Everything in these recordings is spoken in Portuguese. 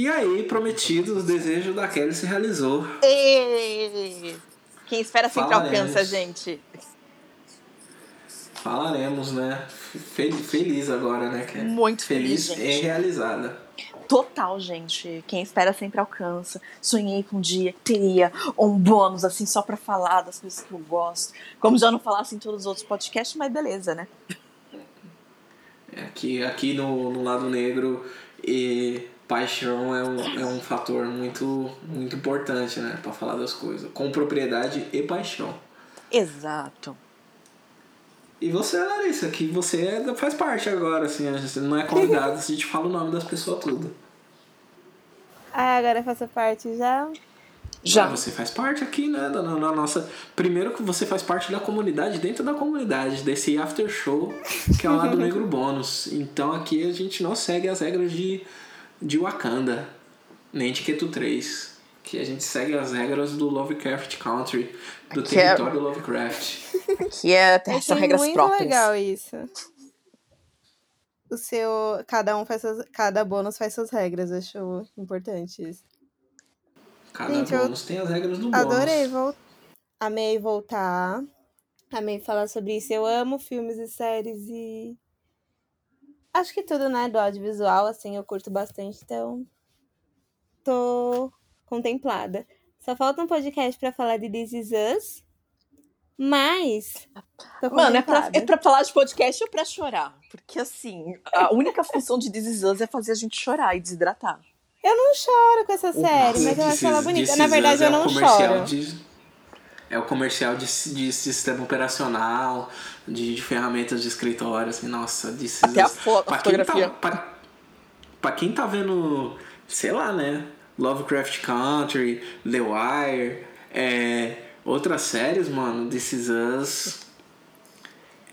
E aí, prometido, o desejo da Kelly se realizou. E... Quem espera sempre alcança, gente. Falaremos, né? Fel- Feliz agora, né, Kelly? Muito feliz, Feliz gente. e realizada. Total, gente. Quem espera sempre alcança. Sonhei com um dia que teria um bônus, assim, só pra falar das coisas que eu gosto. Como já não falasse em todos os outros podcasts, mas beleza, né? Aqui, aqui no, no lado negro, e paixão é um, é um fator muito, muito importante, né? Pra falar das coisas. Com propriedade e paixão. Exato. E você, Larissa, que você é- faz parte agora, assim, a gente não é convidado, a gente fala o nome das pessoas tudo. Ah, agora eu faço parte já. Já. Ah, Você faz parte aqui, né, da, na na nossa... Primeiro que você faz parte da comunidade, dentro da comunidade, desse after show, que é o Lado Negro Bônus. Então aqui a gente não segue as regras de, de Wakanda, nem de Ketu 3. Que a gente segue as regras do Lovecraft Country, do Que é- território Lovecraft. Que é, são regras muito próprias. legal isso. O seu. Cada um faz suas. Cada bônus faz suas regras. Eu acho importante isso. Cada Gente, bônus tem as regras do bônus. Adorei voltar. Amei voltar. Amei falar sobre isso. Eu amo filmes e séries e. Acho que tudo, né? Do audiovisual, assim, eu curto bastante, então. Tô contemplada. Só falta um podcast pra falar de This Is Us. Mas. Tô Mano, é pra, é pra falar de podcast ou pra chorar? Porque, assim, a única função de This Is Us é fazer a gente chorar e desidratar. Eu não choro com essa série, mas eu acho ela bonita. Na verdade, eu é não choro. de- é o comercial de, de sistema operacional, de, de ferramentas de escritório, assim, nossa, Is Até a Pra quem fotografia. Tá, pra, pra quem tá vendo, sei lá, né? Lovecraft Country, The Wire, é, outras séries, mano, This Is Us.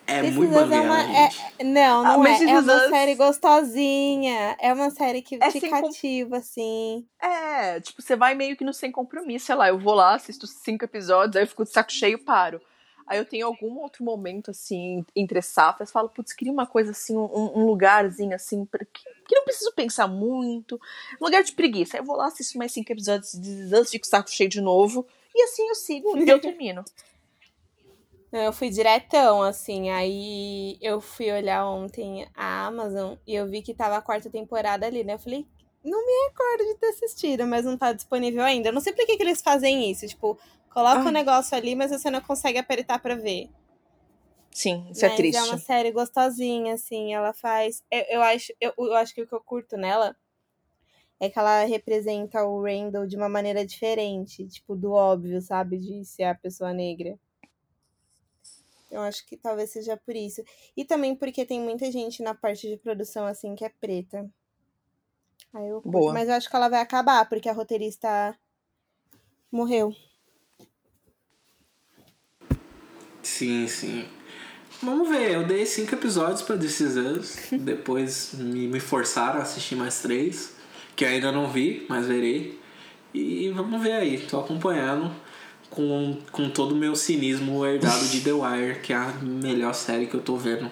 É This muito Us bandeira, é uma, gente. é- não, Ah, não mas é. É uma Us- série gostosinha. É uma série que É te sem com- cativa, assim. É, tipo, você vai meio que no sem compromisso, sei lá, eu vou lá, assisto cinco episódios, aí eu fico de saco cheio e paro. Aí eu tenho algum outro momento, assim, entre safras, falo, putz, queria uma coisa assim, um, um lugarzinho assim, pra- que, que não preciso pensar muito. Um lugar de preguiça. Aí eu vou lá, assisto mais cinco episódios de antes fico saco cheio de novo. E assim eu sigo e eu termino. Eu fui diretão, assim. Aí eu fui olhar ontem a Amazon e eu vi que tava a quarta temporada ali, né? Eu falei, não me recordo de ter assistido, mas não tá disponível ainda. Eu não sei por que, que eles fazem isso. Tipo, coloca o Ah. negócio ali, mas você não consegue apertar pra ver. Sim, isso é Mas triste. é uma série gostosinha, assim. Ela faz. Eu, eu, acho, eu, eu acho que o que eu curto nela é que ela representa o Randall de uma maneira diferente, tipo, do óbvio, sabe? De ser a pessoa negra. Eu acho que talvez seja por isso. E também porque tem muita gente na parte de produção, assim, que é preta. Aí eu. Boa. Mas eu acho que ela vai acabar, porque a roteirista morreu. Sim, sim. Vamos ver, eu dei cinco episódios pra This depois me, me forçaram a assistir mais três, que eu ainda não vi, mas verei. E vamos ver aí, tô acompanhando com, com todo o meu cinismo herdado de The Wire, que é a melhor série que eu tô vendo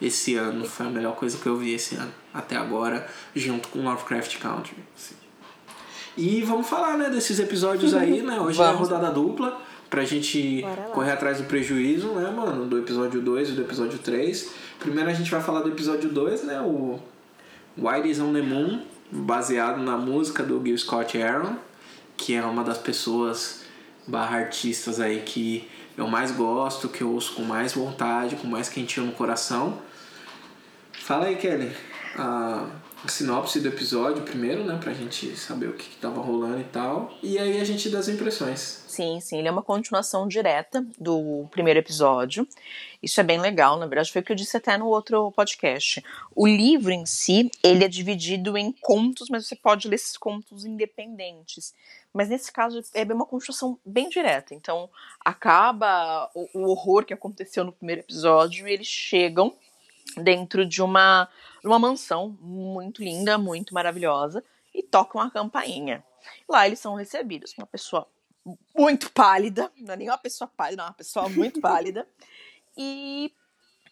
esse ano. Foi a melhor coisa que eu vi esse ano, até agora, junto com Lovecraft Country. Sim. E vamos falar, né, desses episódios aí, né? Hoje é a Vamos. rodada dupla, pra gente correr atrás do prejuízo, né, mano? Do episódio 2 e do episódio 3. Primeiro a gente vai falar do episódio 2, né? O White is on the Moon, baseado na música do Gil Scott Aaron, que é uma das pessoas barra artistas aí que eu mais gosto, que eu ouço com mais vontade, com mais quentinho no coração. Fala aí, Kelly. A sinopse do episódio primeiro, né? Pra gente saber o que, que tava rolando e tal. E aí a gente dá as impressões. Sim, sim, ele é uma continuação direta do primeiro episódio. Isso é bem legal, na verdade, foi o que eu disse até no outro podcast. O livro em si, ele é dividido em contos, mas você pode ler esses contos independentes. Mas nesse caso é uma construção bem direta. Então, acaba o, o horror que aconteceu no primeiro episódio e eles chegam dentro de uma, uma mansão muito linda, muito maravilhosa, e tocam a campainha. Lá eles são recebidos por uma pessoa muito pálida, não é nem uma pessoa pálida, não, é uma pessoa muito pálida, e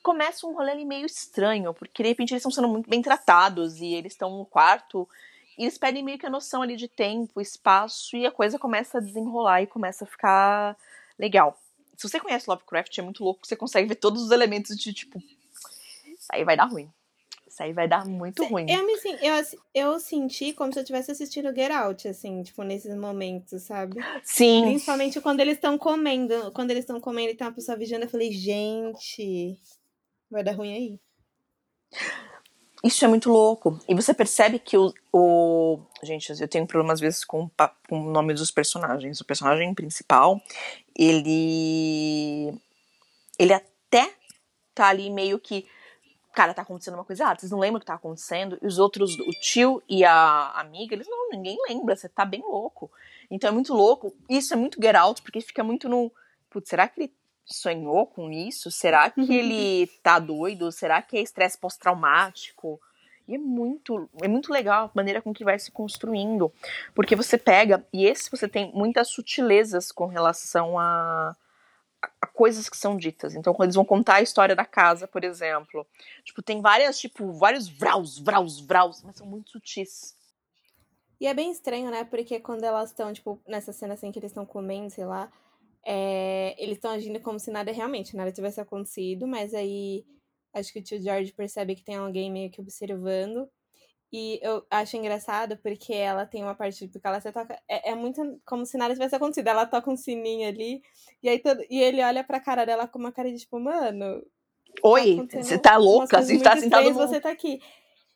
começa um rolê meio estranho, porque de repente eles estão sendo muito bem tratados e eles estão no quarto E eles pedem meio que a noção ali de tempo, espaço, e a coisa começa a desenrolar e começa a ficar legal. Se você conhece Lovecraft, é muito louco, você consegue ver todos os elementos de tipo. Isso aí vai dar ruim. Isso aí vai dar muito ruim. Eu, me, eu, eu senti como se eu estivesse assistindo Get Out, assim, tipo, nesses momentos, sabe? Sim. Principalmente quando eles estão comendo. Quando eles estão comendo e tem uma pessoa vigiando, eu falei, gente, vai dar ruim aí. Isso é muito louco. E você percebe que o. o... Gente, eu tenho problemas às vezes com, com o nome dos personagens. O personagem principal, ele. Ele até tá ali meio que. Cara, tá acontecendo uma coisa. Ah, vocês não lembram o que tá acontecendo? E os outros, o tio e a amiga, eles não, ninguém lembra, você tá bem louco. Então é muito louco. Isso é muito get out, porque fica muito no. Putz, será que ele sonhou com isso? Será que ele tá doido? Será que é estresse pós-traumático? E é muito, é muito legal a maneira com que vai se construindo. Porque você pega, e esse você tem muitas sutilezas com relação a, a, coisas que são ditas. Então, quando eles vão contar a história da casa, por exemplo, tipo, tem várias, tipo, vários vraus, vraus, vraus, mas são muito sutis. E é bem estranho, né? Porque quando elas estão, tipo, nessa cena assim que eles estão comendo, sei lá, é, eles estão agindo como se nada realmente, nada tivesse acontecido, mas aí acho que o tio George percebe que tem alguém meio que observando. E eu acho engraçado porque ela tem uma parte porque ela se toca. É, é, muito como se nada tivesse acontecido. Ela toca um sininho ali, e aí todo, e ele olha pra cara dela com uma cara de tipo, mano. Tá Oi, tá você tá louca? Você tá sentado. Você tá aqui.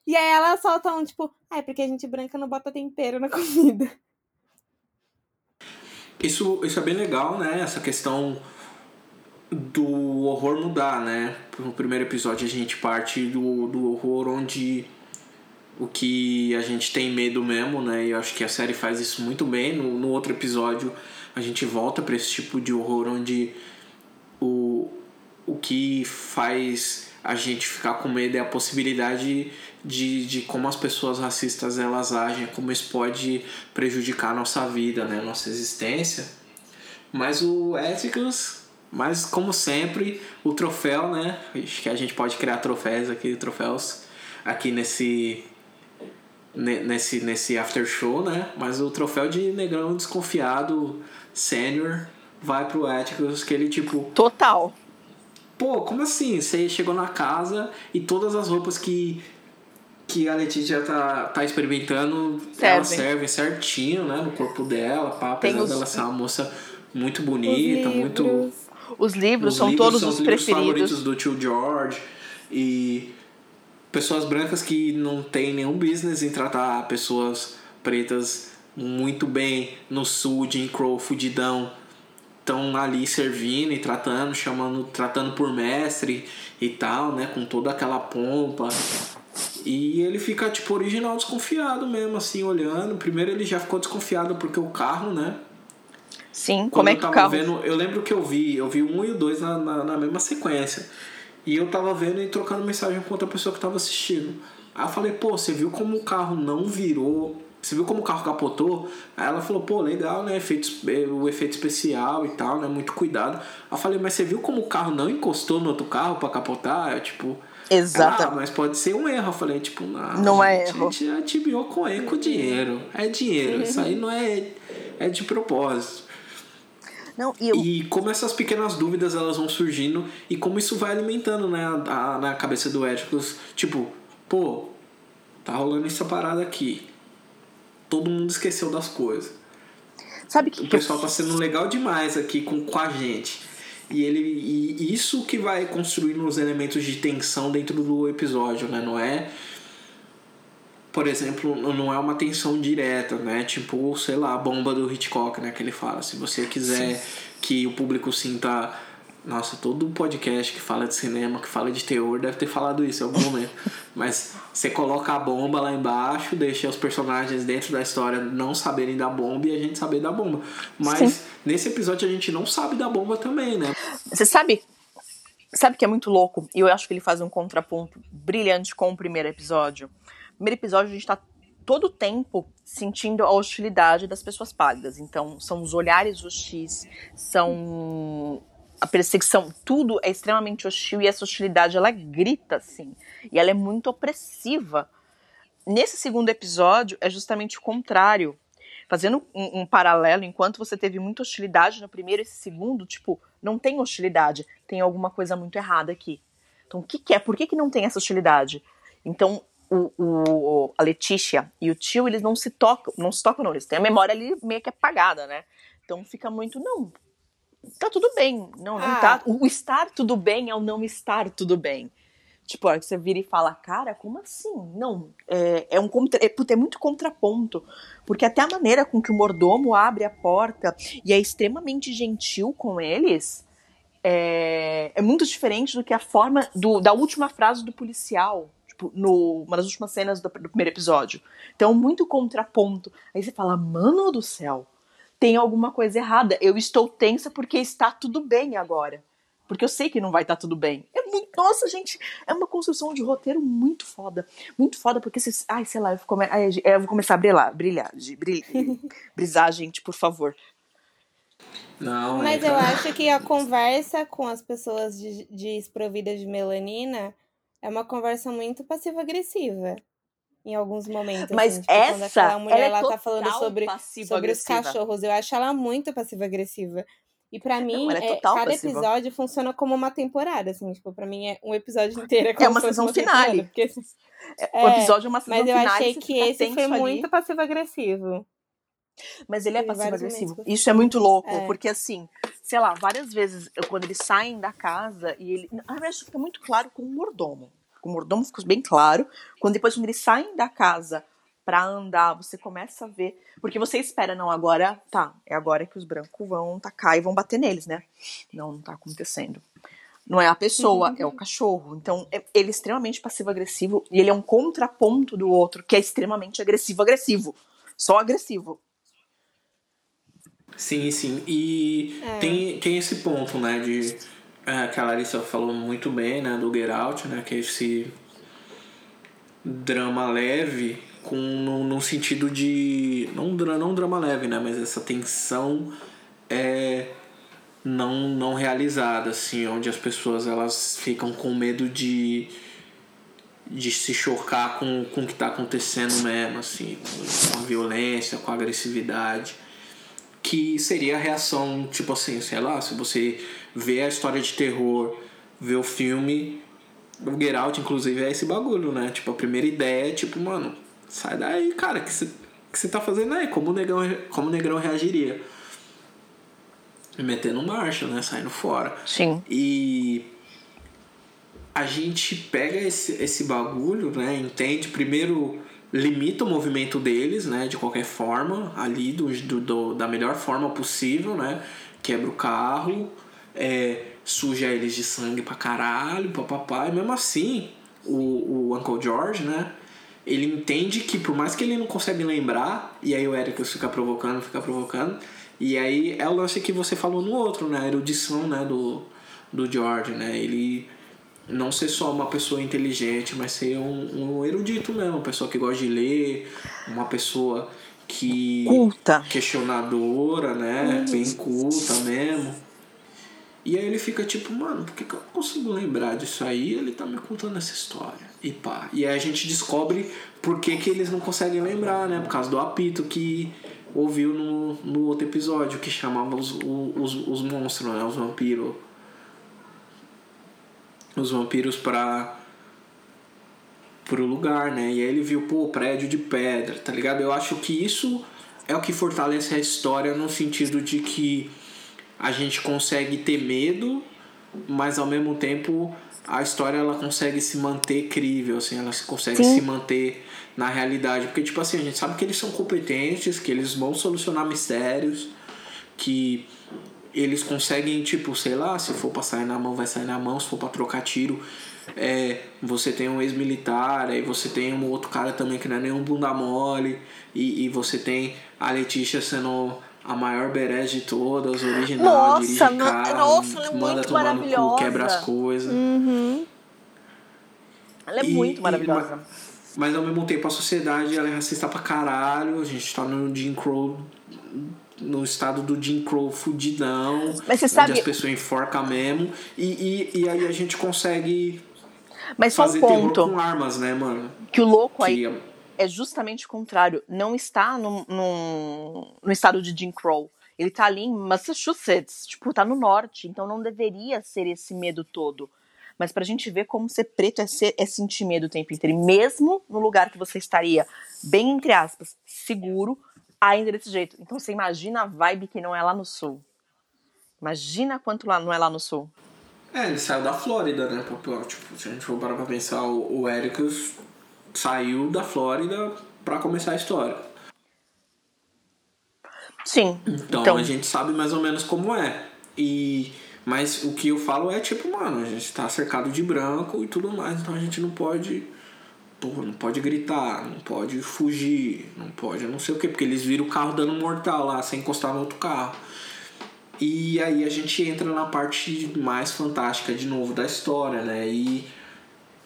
E aí ela solta um tipo, ah, é porque a gente branca não bota tempero na comida. Isso, isso é bem legal, né? Essa questão do horror mudar, né? No primeiro episódio a gente parte do, do horror onde o que a gente tem medo mesmo, né? E eu acho que a série faz isso muito bem. No, no outro episódio a gente volta para esse tipo de horror onde o, o que faz a gente ficar com medo é a possibilidade de, de como as pessoas racistas elas agem, como isso pode prejudicar a nossa vida, né, a nossa existência. Mas o Ethicus, mas como sempre, o troféu, né? Acho que a gente pode criar troféus aqui, troféus aqui nesse nesse nesse after show, né? Mas o troféu de negrão desconfiado sênior vai pro Ethicus que ele tipo total Pô, como assim? Você chegou na casa e todas as roupas que, que a Letícia tá, tá experimentando, servem. elas servem certinho, né? No corpo dela, pá, apesar os... dela ser uma moça muito bonita, os muito. Os livros os são livros todos são os, os preferidos. favoritos do tio George. E pessoas brancas que não tem nenhum business em tratar pessoas pretas muito bem no sul, Jim Crow, fudidão estão ali servindo e tratando, chamando, tratando por mestre e tal, né, com toda aquela pompa. E ele fica tipo original desconfiado mesmo assim, olhando. Primeiro ele já ficou desconfiado porque o carro, né? Sim, Quando como é que eu o carro... vendo, eu lembro que eu vi, eu vi um e o dois na, na, na mesma sequência. E eu tava vendo e trocando mensagem com outra pessoa que tava assistindo. Aí eu falei, pô, você viu como o carro não virou você viu como o carro capotou? Aí ela falou, pô, legal, né? Efeitos, é, o efeito especial e tal, né? Muito cuidado. Aí eu falei, mas você viu como o carro não encostou no outro carro para capotar? Eu, tipo. Exato. Ah, mas pode ser um erro. Eu falei, tipo, não. Não é erro. A gente atibiou com erro com dinheiro. É dinheiro. Isso aí não é. É de propósito. Não, e, eu... e como essas pequenas dúvidas elas vão surgindo e como isso vai alimentando, né, a, a na cabeça do Éticos. Tipo, pô, tá rolando essa parada aqui todo mundo esqueceu das coisas. Sabe que o pessoal tá sendo legal demais aqui com, com a gente. E ele e isso que vai construindo os elementos de tensão dentro do episódio, né? Não é por exemplo, não é uma tensão direta, né? Tipo, sei lá, a bomba do Hitchcock, né? Que ele fala. Se você quiser Sim. que o público sinta nossa, todo podcast que fala de cinema, que fala de terror, deve ter falado isso em algum momento. Mas você coloca a bomba lá embaixo, deixa os personagens dentro da história não saberem da bomba e a gente saber da bomba. Mas Sim. nesse episódio a gente não sabe da bomba também, né? Você sabe? Sabe que é muito louco? E eu acho que ele faz um contraponto brilhante com o primeiro episódio. No primeiro episódio a gente tá todo o tempo sentindo a hostilidade das pessoas pálidas. Então, são os olhares hostis, são a perseguição, tudo é extremamente hostil e essa hostilidade ela grita assim. E ela é muito opressiva. nesse segundo episódio é justamente o contrário. Fazendo um, um, paralelo, enquanto você teve muita hostilidade no primeiro, esse segundo, tipo, não tem hostilidade, tem alguma coisa muito errada aqui. Então, o que, que é? Por que, que não tem essa hostilidade? Então, o, o, a Letícia e o tio, eles não se tocam, não se tocam, não, eles têm a memória ali meio que apagada, né? Então fica muito, não, tá tudo bem. Não, não ah. tá. O estar tudo bem é o não estar tudo bem. Tipo, a hora que você vira e fala, cara, como assim? Não, é, é um contra, é, é muito contraponto. Porque até a maneira com que o mordomo abre a porta e é extremamente gentil com eles é, é muito diferente do que a forma do, da última frase do policial. Tipo, no, uma das últimas cenas do, do primeiro episódio. Então, muito contraponto. Aí você fala, mano do céu, tem alguma coisa errada. Eu estou tensa porque está tudo bem agora. Porque eu sei que não vai estar tudo bem. É muito, nossa, gente, é uma construção de roteiro muito foda. Muito foda, porque vocês. Ai, sei lá, eu vou, come, ai, eu vou começar a brilhar, brilhar, de, brilhar, brisar, gente, por favor. Não, Mas é... eu acho que a conversa com as pessoas de, desprovidas de melanina é uma conversa muito passiva-agressiva em alguns momentos. Mas assim, tipo, essa, quando mulher ela é lá tá falando sobre, sobre os cachorros, eu acho ela muito passiva-agressiva. E para mim, Não, é é, cada passiva. episódio funciona como uma temporada, assim, tipo, para mim é um episódio inteiro é, é uma sessão finale. Porque, é, o episódio é uma sessão Mas eu finale, achei que esse foi ali. muito passivo-agressivo. Mas ele é passivo-agressivo. Isso é muito louco, É. porque assim, sei lá, várias vezes eu- quando eles saem da casa e ele. Na verdade, isso fica muito claro com o mordomo. Com o mordomo fica bem claro. Quando depois, quando eles saem da casa pra andar, você começa a ver. Porque você espera, não, agora tá, é agora que os brancos vão tacar e vão bater neles, né? Não, não tá acontecendo. Não é a pessoa, é o cachorro. Então, é- ele é extremamente passivo-agressivo e ele é um contraponto do outro, que é extremamente agressivo-agressivo. Só agressivo. Sim, sim. E É. tem, tem esse ponto, né, de é, que a Larissa falou muito bem, né, do Get Out, né, que é esse drama leve com no sentido de não dra- não drama leve, né, mas essa tensão é não não realizada, assim, onde as pessoas elas ficam com medo de de se chocar com, com o que está acontecendo mesmo, assim, com a violência, com a agressividade que seria a reação, tipo assim, sei lá, se você vê a história de terror, vê o filme, o Get Out, inclusive, é esse bagulho, né? Tipo, a primeira ideia é tipo, mano, sai daí, cara, que você que você tá fazendo aí? Como o negrão, como o negrão reagiria? Metendo marcha, né? Saindo fora. Sim. E a gente pega esse, esse bagulho, né? Entende primeiro limita o movimento deles, né? De qualquer forma, ali do, do- da melhor forma possível, né? Quebra o carro, é, suja eles de sangue pra caralho, papapá. E mesmo assim, o, o Uncle George, né? Ele entende que por mais que ele não consegue lembrar, e aí o Eric fica provocando, fica provocando, e aí é o lance que você falou no outro, né? A erudição, né? Do, do George, né? Ele não ser só uma pessoa inteligente, mas ser um, um erudito mesmo, uma pessoa que gosta de ler, uma pessoa que Culta. questionadora, né? Bem culta mesmo. E aí ele fica tipo, mano, por que, que eu não consigo lembrar disso aí? Ele tá me contando essa história. E pá. E aí a gente descobre por que, que eles não conseguem lembrar, né? Por causa do apito que ouviu no, no outro episódio, que chamava os, os, os monstros, né? Os vampiros. Os vampiros pra pro lugar, né? E aí ele viu, pô, prédio de pedra, tá ligado? Eu acho que isso é o que fortalece a história no sentido de que a gente consegue ter medo, mas ao mesmo tempo a história ela consegue se manter crível, assim, ela consegue Sim. se manter na realidade, porque tipo assim, a gente sabe que eles são competentes, que eles vão solucionar mistérios, que eles conseguem, tipo, sei lá, se for pra sair na mão, vai sair na mão, se for pra trocar tiro, é, você tem um ex-militar, aí você tem um outro cara também que não é nenhum bunda mole, e, e você tem a Letícia sendo a maior berege de todas, original, Nossa, dirige carro, nossa, ela é manda muito tomar no cu, maravilhosa. quebra as coisas. Uhum. Ela é E- muito e- maravilhosa. Mas ao mesmo tempo a sociedade ela é racista pra caralho, a gente tá no Jim Crow no estado do Jim Crow fudidão, Mas você onde sabe- as pessoas enforcam mesmo, e, e, e aí a gente consegue Mas só um ponto com armas, né, mano? que o louco aí Que, é justamente o contrário. Não está no, no, no estado de Jim Crow. Ele tá ali em Massachusetts, tipo, tá no norte, então não deveria ser esse medo todo. Mas pra gente ver como ser preto é, ser, é sentir medo o tempo inteiro. E mesmo no lugar que você estaria, bem entre aspas, seguro, ainda desse jeito. Então você imagina a vibe que não é lá no sul. Imagina quanto lá não é lá no sul. É, ele saiu da Flórida, né? Tipo, se a gente for parar pra pensar, o, o Ericus saiu da Flórida para começar a história. Sim. Então, então, a gente sabe mais ou menos como é. E mas o que eu falo é tipo, mano, a gente tá cercado de branco e tudo mais, então a gente não pode porra, não pode gritar, não pode fugir, não pode não sei o que, porque eles viram o carro dando mortal lá, sem encostar no outro carro. E aí a gente entra na parte mais fantástica de novo da história, né? E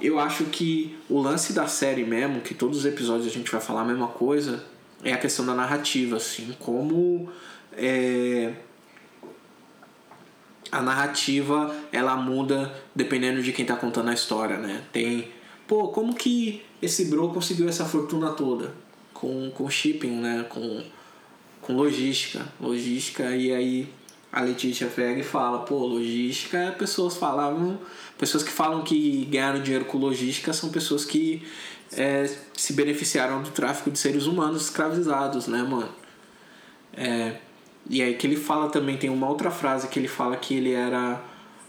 eu acho que o lance da série mesmo, que todos os episódios a gente vai falar a mesma coisa, é a questão da narrativa, assim, como é, a narrativa ela muda dependendo de quem tá contando a história, né? Tem, pô, como que esse bro conseguiu essa fortuna toda com, com shipping, né? Com, com logística, logística e aí a Letícia Feg fala, pô, logística, pessoas falavam, pessoas que falam que ganharam dinheiro com logística são pessoas que é, se beneficiaram do tráfico de seres humanos escravizados, né, mano? É, e aí que ele fala também, tem uma outra frase que ele fala que ele era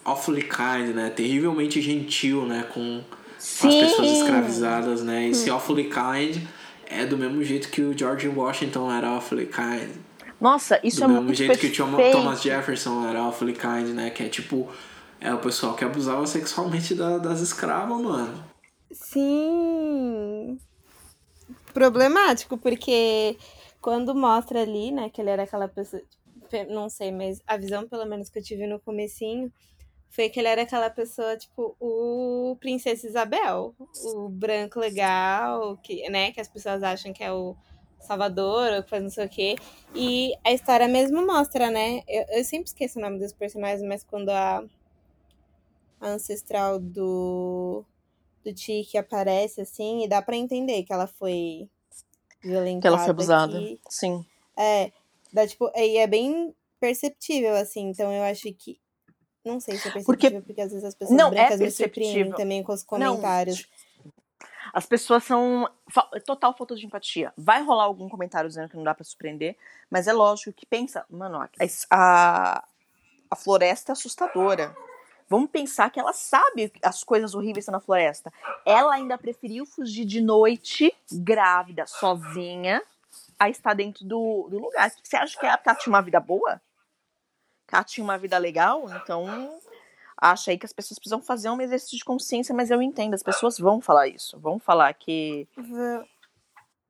awfully kind, né? Terrivelmente gentil, né? Com Sim. as pessoas escravizadas, né? Esse hum. awfully kind é do mesmo jeito que o George Washington era awfully kind. Nossa, isso do é muito Do mesmo jeito perfeito. que o Thomas Jefferson era awfully kind, né? Que é tipo, é o pessoal que abusava sexualmente da, das escravas, mano. Sim. Problemático, porque quando mostra ali, né, que ele era aquela pessoa, não sei, mas a visão pelo menos que eu tive no comecinho foi que ele era aquela pessoa, tipo, o Princesa Isabel, o branco legal, que, né, que as pessoas acham que é o Salvador, ou que faz não sei o quê. E a história mesmo mostra, né? Eu, eu sempre esqueço o nome dos personagens, mas quando a, a ancestral do, do Tiki aparece, assim, e dá para entender que ela foi violentada. Que ela foi abusada, aqui. sim. É, dá, tipo, e é bem perceptível, assim, então eu acho que não sei se é perceptível, porque, porque às vezes as pessoas não, é brancas é me surpreendem também com os comentários. As pessoas são total falta de empatia. Vai rolar algum comentário dizendo que não dá para surpreender, mas é lógico que pensa, mano, a, a floresta é assustadora. Vamos pensar que ela sabe as coisas horríveis na floresta. Ela ainda preferiu fugir de noite, grávida, sozinha, a estar dentro do, do lugar. Você acha que ela tinha uma vida boa? Ela tinha uma vida legal? Então, acha aí que as pessoas precisam fazer um exercício de consciência, mas eu entendo, as pessoas vão falar isso, vão falar que.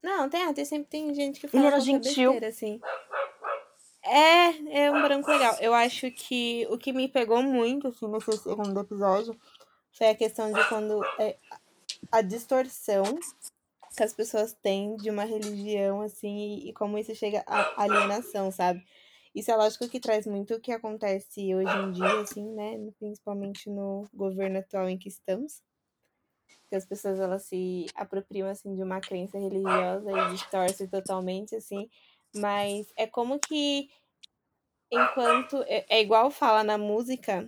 Não, tem, tem sempre tem gente que fala. Ele era gentil. Besteira, assim. É, é um branco legal. Eu acho que o que me pegou muito, assim, nesse segundo episódio foi a questão de quando é, a distorção que as pessoas têm de uma religião, assim, e, e como isso chega à alienação, sabe? Isso é lógico que traz muito o que acontece hoje em dia, assim, né? Principalmente no governo atual em que estamos. Que as pessoas elas se apropriam assim de uma crença religiosa e distorcem totalmente, assim. Mas é como que enquanto. É, é igual fala na música,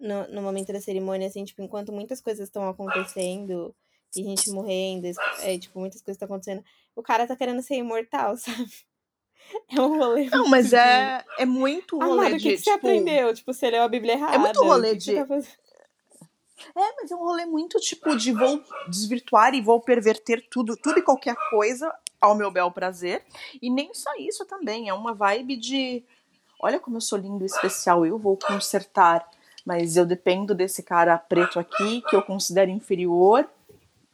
no, no momento da cerimônia, assim, tipo, enquanto muitas coisas estão acontecendo, e gente morrendo, é, tipo, muitas coisas estão acontecendo, o cara tá querendo ser imortal, sabe? É um rolê. Não, mas é, é muito rolê Amado, de. O que, que tipo... você aprendeu? Tipo, você leu a Bíblia errada. É muito rolê de. Tá é, mas é um rolê muito tipo de vou desvirtuar e vou perverter tudo, tudo e qualquer coisa ao meu bel prazer. E nem só isso também, é uma vibe de olha como eu sou lindo e especial, eu vou consertar, mas eu dependo desse cara preto aqui que eu considero inferior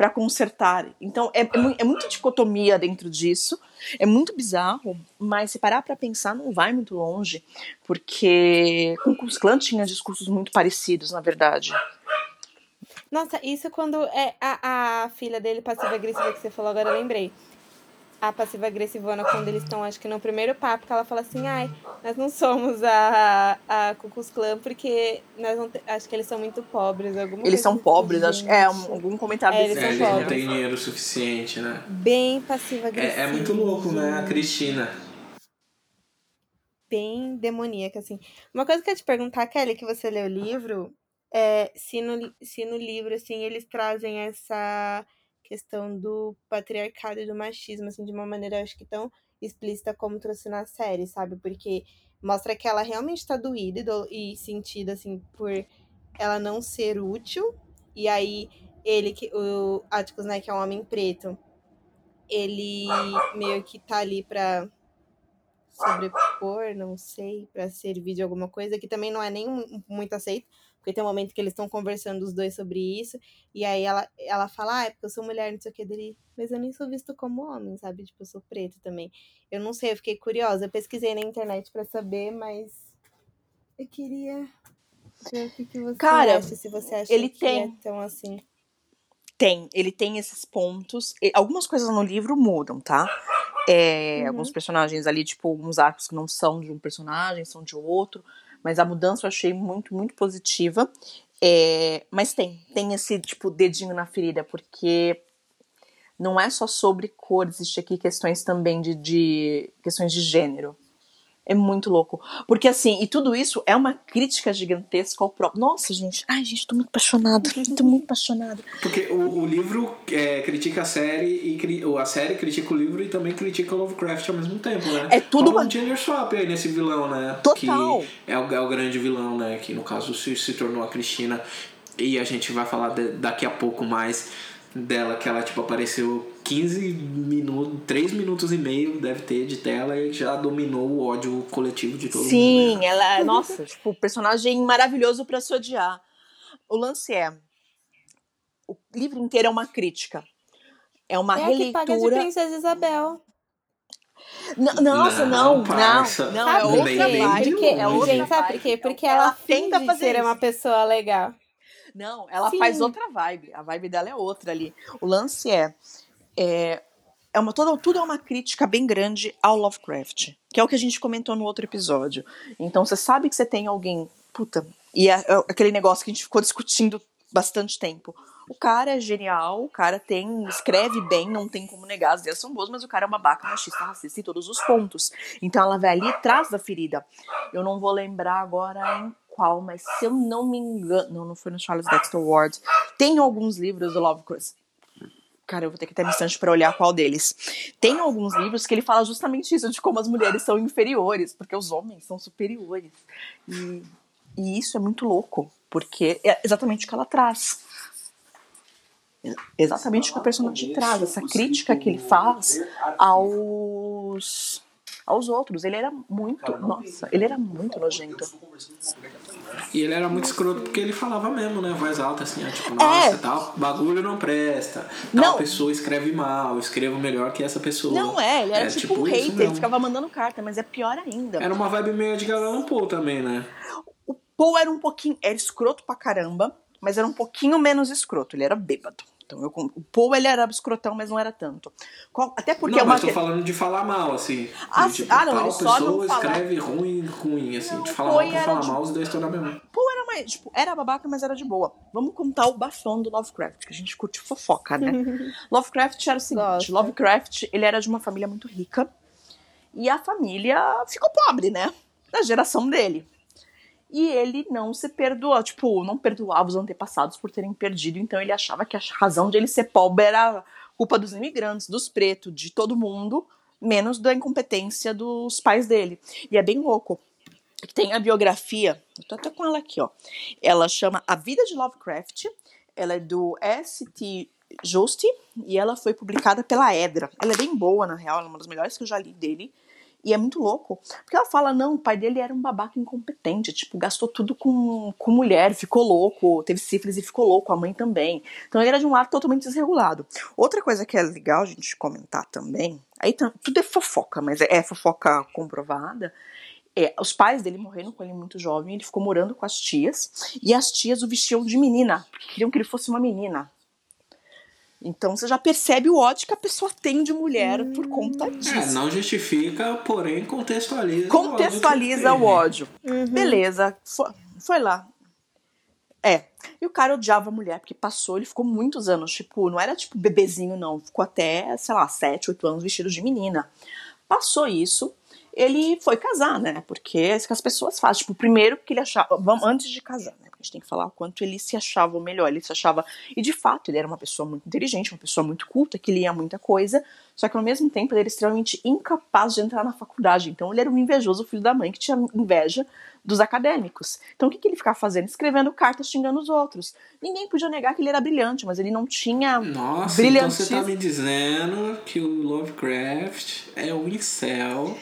para consertar. Então é, é, é muita dicotomia dentro disso, é muito bizarro, mas se parar para pensar não vai muito longe, porque com os clãs tinha discursos muito parecidos, na verdade. Nossa, isso quando é a, a filha dele passiva agressiva que você falou agora, eu lembrei. A passiva agressivona quando eles estão, acho que no primeiro papo, que ela fala assim, ai, nós não somos a, a Klux Klan porque nós não te, acho que eles são muito pobres. Alguma eles são assim, pobres, acho gente. é um- algum comentário É, desse eles É, são eles não têm dinheiro suficiente, né? Bem passiva agressiva. É, é muito louco, né? A Cristina. bem demoníaca, assim. Uma coisa que eu ia te perguntar, Kelly, que você leu o livro, é se no, se no livro, assim, eles trazem essa questão do patriarcado e do machismo, assim, de uma maneira, acho que tão explícita como trouxe na série, sabe? Porque mostra que ela realmente tá doída e, do- e sentida, assim, por ela não ser útil. E aí, ele, que o Atticus, né, que é um homem preto, ele meio que tá ali pra sobrepor, não sei, pra servir de alguma coisa, que também não é nem mu- muito aceito, porque tem um momento que eles estão conversando os dois sobre isso, e aí ela, ela fala, ah, é porque eu sou mulher, não sei o que dele, mas eu nem sou visto como homem, sabe? Tipo, eu sou preto também. Eu não sei, eu fiquei curiosa, eu pesquisei na internet pra saber, mas eu queria ver o que, que você Cara, acha, se você acha ele que tem- é tão assim. Tem, ele tem esses pontos. E algumas coisas no livro mudam, tá? É, Uhum. Alguns personagens ali, tipo, alguns arcos que não são de um personagem, são de outro. Mas a mudança eu achei muito, muito positiva. É, mas tem, tem esse, tipo, dedinho na ferida, porque não é só sobre cor, existe aqui questões também de, de questões de gênero. É muito louco. Porque assim, e tudo isso é uma crítica gigantesca ao próprio. Nossa, gente. Ai, gente, tô muito apaixonada. Tô muito apaixonada. Porque o, o livro é, critica a série e cri- a série critica o livro e também critica o Lovecraft ao mesmo tempo, né? É tudo uma- um gender swap aí nesse vilão, né? Total. Que é o, é o grande vilão, né? Que no caso se, se tornou a Cristina. E a gente vai falar de- daqui a pouco mais dela, que ela tipo apareceu 15 minutos, 3 minutos e meio deve ter de tela e já dominou o ódio coletivo de todo mundo. Sim, ela é, nossa, tipo, personagem maravilhoso pra se odiar. O lance é. O livro inteiro é uma crítica. É uma É a que paga de releitura. Princesa Isabel. N- Nossa, Não, não, não, parça. não, é outra vibe. Porque, é outra gente, sabe por quê? Porque Ela ela, tenta fazer ser isso. uma pessoa legal. Não, ela Sim. faz outra vibe. A vibe dela é outra ali. O lance é. É, é uma, toda, tudo é uma crítica bem grande ao Lovecraft. Que é o que a gente comentou no outro episódio. Então você sabe que você tem alguém. Puta. E é, é aquele negócio que a gente ficou discutindo bastante tempo. O cara é genial, o cara tem. escreve bem, não tem como negar, as ideias são boas, mas o cara é uma babaca, machista, racista em todos os pontos. Então ela vai ali e traz da ferida. Eu não vou lembrar agora em mas se eu não me engano. Não, não foi no Charles Dexter Ward. Tem alguns livros do Lovecraft. Cara, eu vou ter que ter um instante pra olhar qual deles. Tem alguns livros que ele fala justamente isso, de como as mulheres são inferiores, porque os homens são superiores. E, e isso é muito louco, porque é exatamente o que ela traz. Exatamente o que a personagem traz, essa crítica que ele faz aos aos outros. Ele era muito, nossa, ele era muito nojento. E ele era muito escroto porque ele falava mesmo, né? Voz alta, assim, tipo, nossa, É. tal bagulho não presta. Tal Não. pessoa escreve mal, eu escrevo melhor que essa pessoa. Não é, ele era tipo, um isso hater, ele ficava mandando carta, mas é pior ainda. Era uma vibe meio de Allan Poe também, né? O Paul era um pouquinho, era escroto pra caramba, mas era um pouquinho menos escroto, ele era bêbado. Então eu, o Paul ele era escrotão, mas não era tanto. Qual- até porque não, é uma mas tô que- falando de falar mal, assim. Ah, de, tipo, Ah, não, tal ele só não escreve ruim, ruim, assim. Não, de falar mal por falar de- mal, os dois estão na mesma. Paul era mais, tipo, era babaca, mas era de boa. Vamos contar o bafão do Lovecraft, que a gente curte fofoca, né? Lovecraft era o seguinte, Gosta. Lovecraft, ele era de uma família muito rica, e a família ficou pobre, né? Na geração dele. E ele não se perdoou, tipo, não perdoava os antepassados por terem perdido, então ele achava que a razão de ele ser pobre era culpa dos imigrantes, dos pretos, de todo mundo, menos da incompetência dos pais dele. E é bem louco. Tem a biografia, eu tô até com ela aqui, ó. Ela chama A Vida de Lovecraft, ela é do S.T. Juste e ela foi publicada pela Edra. Ela é bem boa, na real, é uma das melhores que eu já li dele. E é muito louco. Porque ela fala, não, o pai dele era um babaca incompetente, tipo, gastou tudo com, com mulher, ficou louco, teve sífilis e ficou louco, a mãe também. Então ele era de um lado totalmente desregulado. Outra coisa que é legal a gente comentar também, aí tam- tudo é fofoca, mas é, é fofoca comprovada. É, os pais dele morreram com ele muito jovem, ele ficou morando com as tias, e as tias o vestiam de menina, porque queriam que ele fosse uma menina. Então você já percebe o ódio que a pessoa tem de mulher por conta É, disso. não justifica, porém contextualiza. Contextualiza o ódio. Uhum. Beleza, foi, foi lá. É. E o cara odiava a mulher, porque passou, ele ficou muitos anos, tipo, não era tipo bebezinho, não. Ficou até, sei lá, 7, 8 anos vestido de menina. Passou isso, ele foi casar, né? Porque é isso que as pessoas fazem. Tipo, primeiro que ele achava. Vamos, antes de casar, a gente tem que falar o quanto ele se achava o melhor. Ele se achava. E de fato, ele era uma pessoa muito inteligente, uma pessoa muito culta, que lia muita coisa. Só que ao mesmo tempo ele era extremamente incapaz de entrar na faculdade. Então ele era um invejoso filho da mãe que tinha inveja dos acadêmicos. Então o que, que ele ficava fazendo? Escrevendo cartas xingando os outros. Ninguém podia negar que ele era brilhante, mas ele não tinha Nossa, então você tá me dizendo que o Lovecraft é um incel.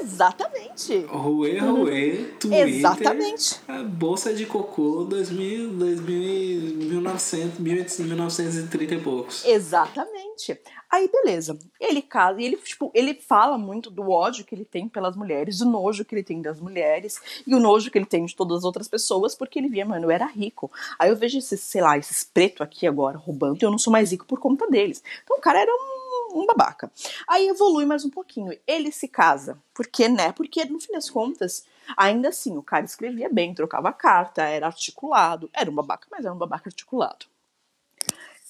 Exatamente. Ruê, ruê, Twitter. Exatamente. A bolsa de cocô 2000, 2000, 1900, 1930 e poucos. Exatamente. Aí, beleza. Ele casa e ele, tipo, ele fala muito do ódio que ele tem pelas mulheres, do nojo que ele tem das mulheres e o nojo que ele tem de todas as outras pessoas, porque ele via, mano, eu era rico. Aí eu vejo esses, sei lá, esses preto aqui agora roubando e eu não sou mais rico por conta deles. Então o cara era um, um babaca. Aí evolui mais um pouquinho. Ele se casa. Por quê, né? Porque, no fim das contas, ainda assim, o cara escrevia bem, trocava carta, era articulado. Era um babaca, mas era um babaca articulado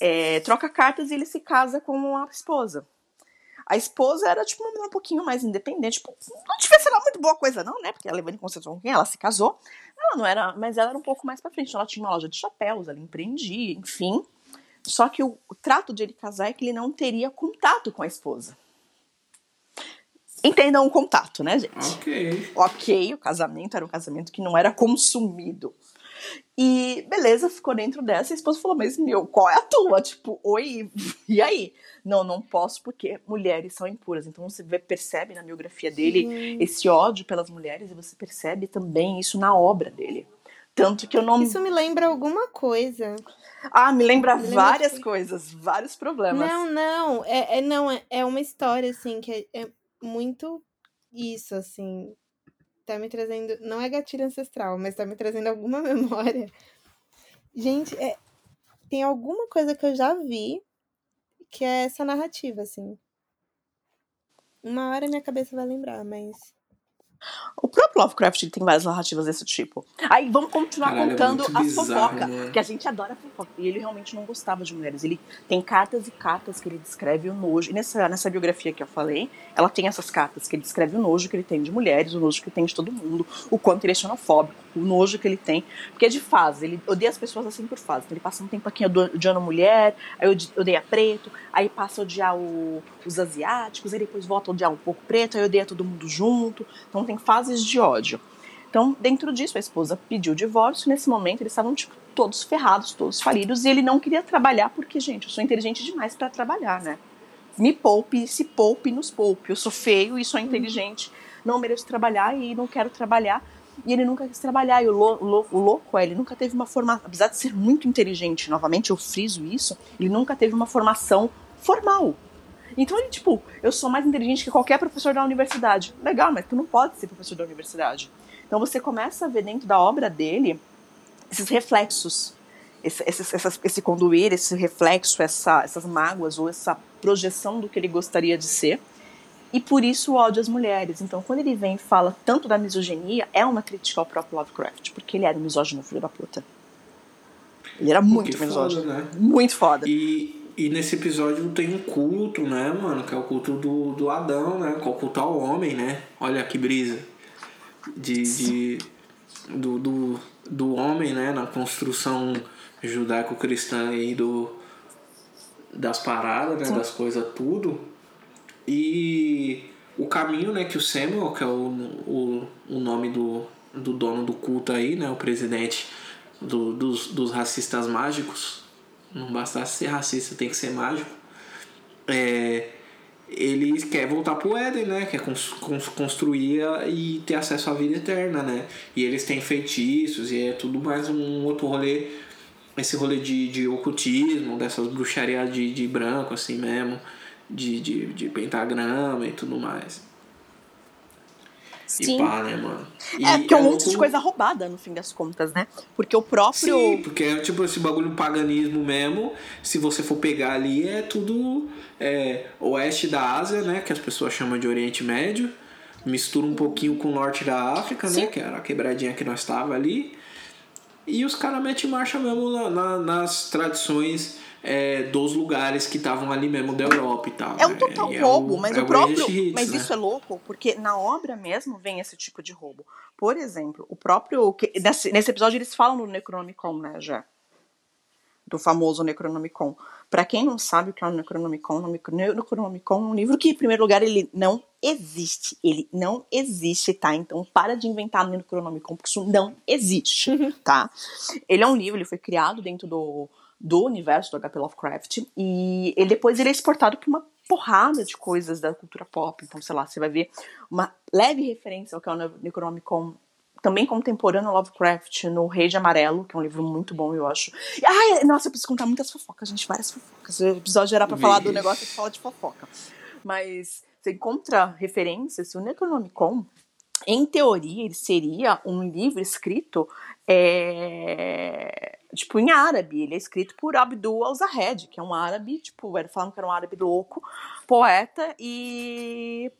é, troca cartas e ele se casa com a esposa. A esposa era, tipo, mulher um pouquinho mais independente. Tipo, não devia ser lá muito boa coisa, não, né? Porque ela levando em consideração com quem ela se casou. Ela não era, mas ela era um pouco mais pra frente. Ela tinha uma loja de chapéus, ela empreendia, enfim. Só que o, o trato de ele casar é que ele não teria contato com a esposa. Entendam o contato, né, gente? Ok. ok, o casamento era um casamento que não era consumido. E beleza, ficou dentro dessa. E a esposa falou: Mas meu, qual é a tua? Tipo, oi, e aí? Não, não posso porque mulheres são impuras. Então você vê, percebe na biografia dele esse ódio pelas mulheres e você percebe também isso na obra dele. Tanto que eu não. Isso me lembra alguma coisa. Ah, me lembra Me lembra várias que- coisas, vários problemas. Não, não. É, é- não, é, é uma história, assim, que é, é muito isso, assim. Tá me trazendo. Não é gatilho ancestral, mas tá me trazendo alguma memória. Gente, é, tem alguma coisa que eu já vi que é essa narrativa, assim. Uma hora minha cabeça vai lembrar, mas. O próprio Lovecraft tem várias narrativas desse tipo. Aí vamos continuar Caralho, é contando muito as fofocas. mano. Que a gente adora fofoca. E ele realmente não gostava de mulheres. Ele tem cartas e cartas que ele descreve o nojo. E nessa, nessa biografia que eu falei, ela tem essas cartas que ele descreve o nojo que ele tem de mulheres, o nojo que ele tem de todo mundo, o quanto ele é xenofóbico, o nojo que ele tem. Porque é de fase, ele odeia as pessoas assim por fase. Então ele passa um tempo aqui odi- odiando mulher, aí odeia preto, aí passa a odiar o- os asiáticos, aí depois volta a odiar um pouco preto, aí odeia todo mundo junto. Então tem fases de ódio. Então, dentro disso, a esposa pediu o divórcio. Nesse momento, eles estavam tipo, todos ferrados, todos falidos, e ele não queria trabalhar porque, gente, eu sou inteligente demais pra trabalhar, né? Me poupe, se poupe, nos poupe. Eu sou feio e sou inteligente, não mereço trabalhar e não quero trabalhar. E ele nunca quis trabalhar. E o, lou- o lou- o louco é, ele nunca teve uma formação, apesar de ser muito inteligente, novamente eu friso isso, ele nunca teve uma formação formal. Então ele, tipo, eu sou mais inteligente que qualquer professor da universidade. Legal, mas tu não pode ser professor da universidade. Então você começa a ver dentro da obra dele esses reflexos, esse, esse, esse conduir, esse reflexo, essa, essas mágoas ou essa projeção do que ele gostaria de ser. E por isso o ódio às mulheres. Então, quando ele vem e fala tanto da misoginia, é uma crítica ao próprio Lovecraft, porque ele era um misógino filho da puta. Ele era muito que foda, misógino. né? Muito foda. E, e nesse episódio tem um culto, né, mano? Que é o culto do, do Adão, né? Que é o culto ao homem, né? Olha que brisa. De, de, do, do, do homem, né? Na construção judaico-cristã aí do, das paradas, né? Das coisas tudo. E o caminho, né? Que o Samuel, que é o, o, o nome do, do dono do culto aí, né? O presidente do, dos, dos racistas mágicos. Não bastasse ser racista, tem que ser mágico. É, ele quer voltar pro Éden, né? Quer cons- cons- construir e ter acesso à vida eterna, né? E eles têm feitiços e é tudo mais um outro rolê. Esse rolê de, de ocultismo, dessas bruxarias de, de branco, assim mesmo. De, de, de pentagrama e tudo mais. Sim. E pá, né, mano? E é, porque é um monte louco... de coisa roubada, no fim das contas, né? Porque o próprio. Sim, porque é tipo esse bagulho paganismo mesmo. Se você for pegar ali, é tudo é, oeste da Ásia, né? Que as pessoas chamam de Oriente Médio. Mistura um pouquinho com o norte da África, né, Sim. né? Que era a quebradinha que nós estava ali. E os caras metem marcha mesmo na, na, nas tradições é, dos lugares que estavam ali mesmo da Europa e tal. É um né? total né? roubo, é o, mas é o próprio. Hits, mas né? isso é louco, porque na obra mesmo vem esse tipo de roubo. Por exemplo, o próprio. Nesse, nesse episódio eles falam no Necronomicon, né, já? Do famoso Necronomicon. Para quem não sabe o que é o Necronomicon, o Necronomicon é um livro que, em primeiro lugar, ele não existe. Ele não existe, tá? Então para de inventar no Necronomicon, porque isso não existe, tá? Ele é um livro, ele foi criado dentro do do universo do HP Lovecraft e ele depois ele é exportado para uma porrada de coisas da cultura pop. Então, sei lá, você vai ver uma leve referência ao que é o Necronomicon também contemporâneo Lovecraft no Rei de Amarelo, que é um livro muito bom, eu acho. Ai, nossa, eu preciso contar muitas fofocas, gente, várias fofocas. O episódio era para falar do negócio que fala de fofoca. Mas você encontra referências, o Necronomicon, em teoria, ele seria um livro escrito é, tipo, em árabe. Ele é escrito por Abdul al-Zahed, que é um árabe, tipo, falam que era um árabe louco, poeta e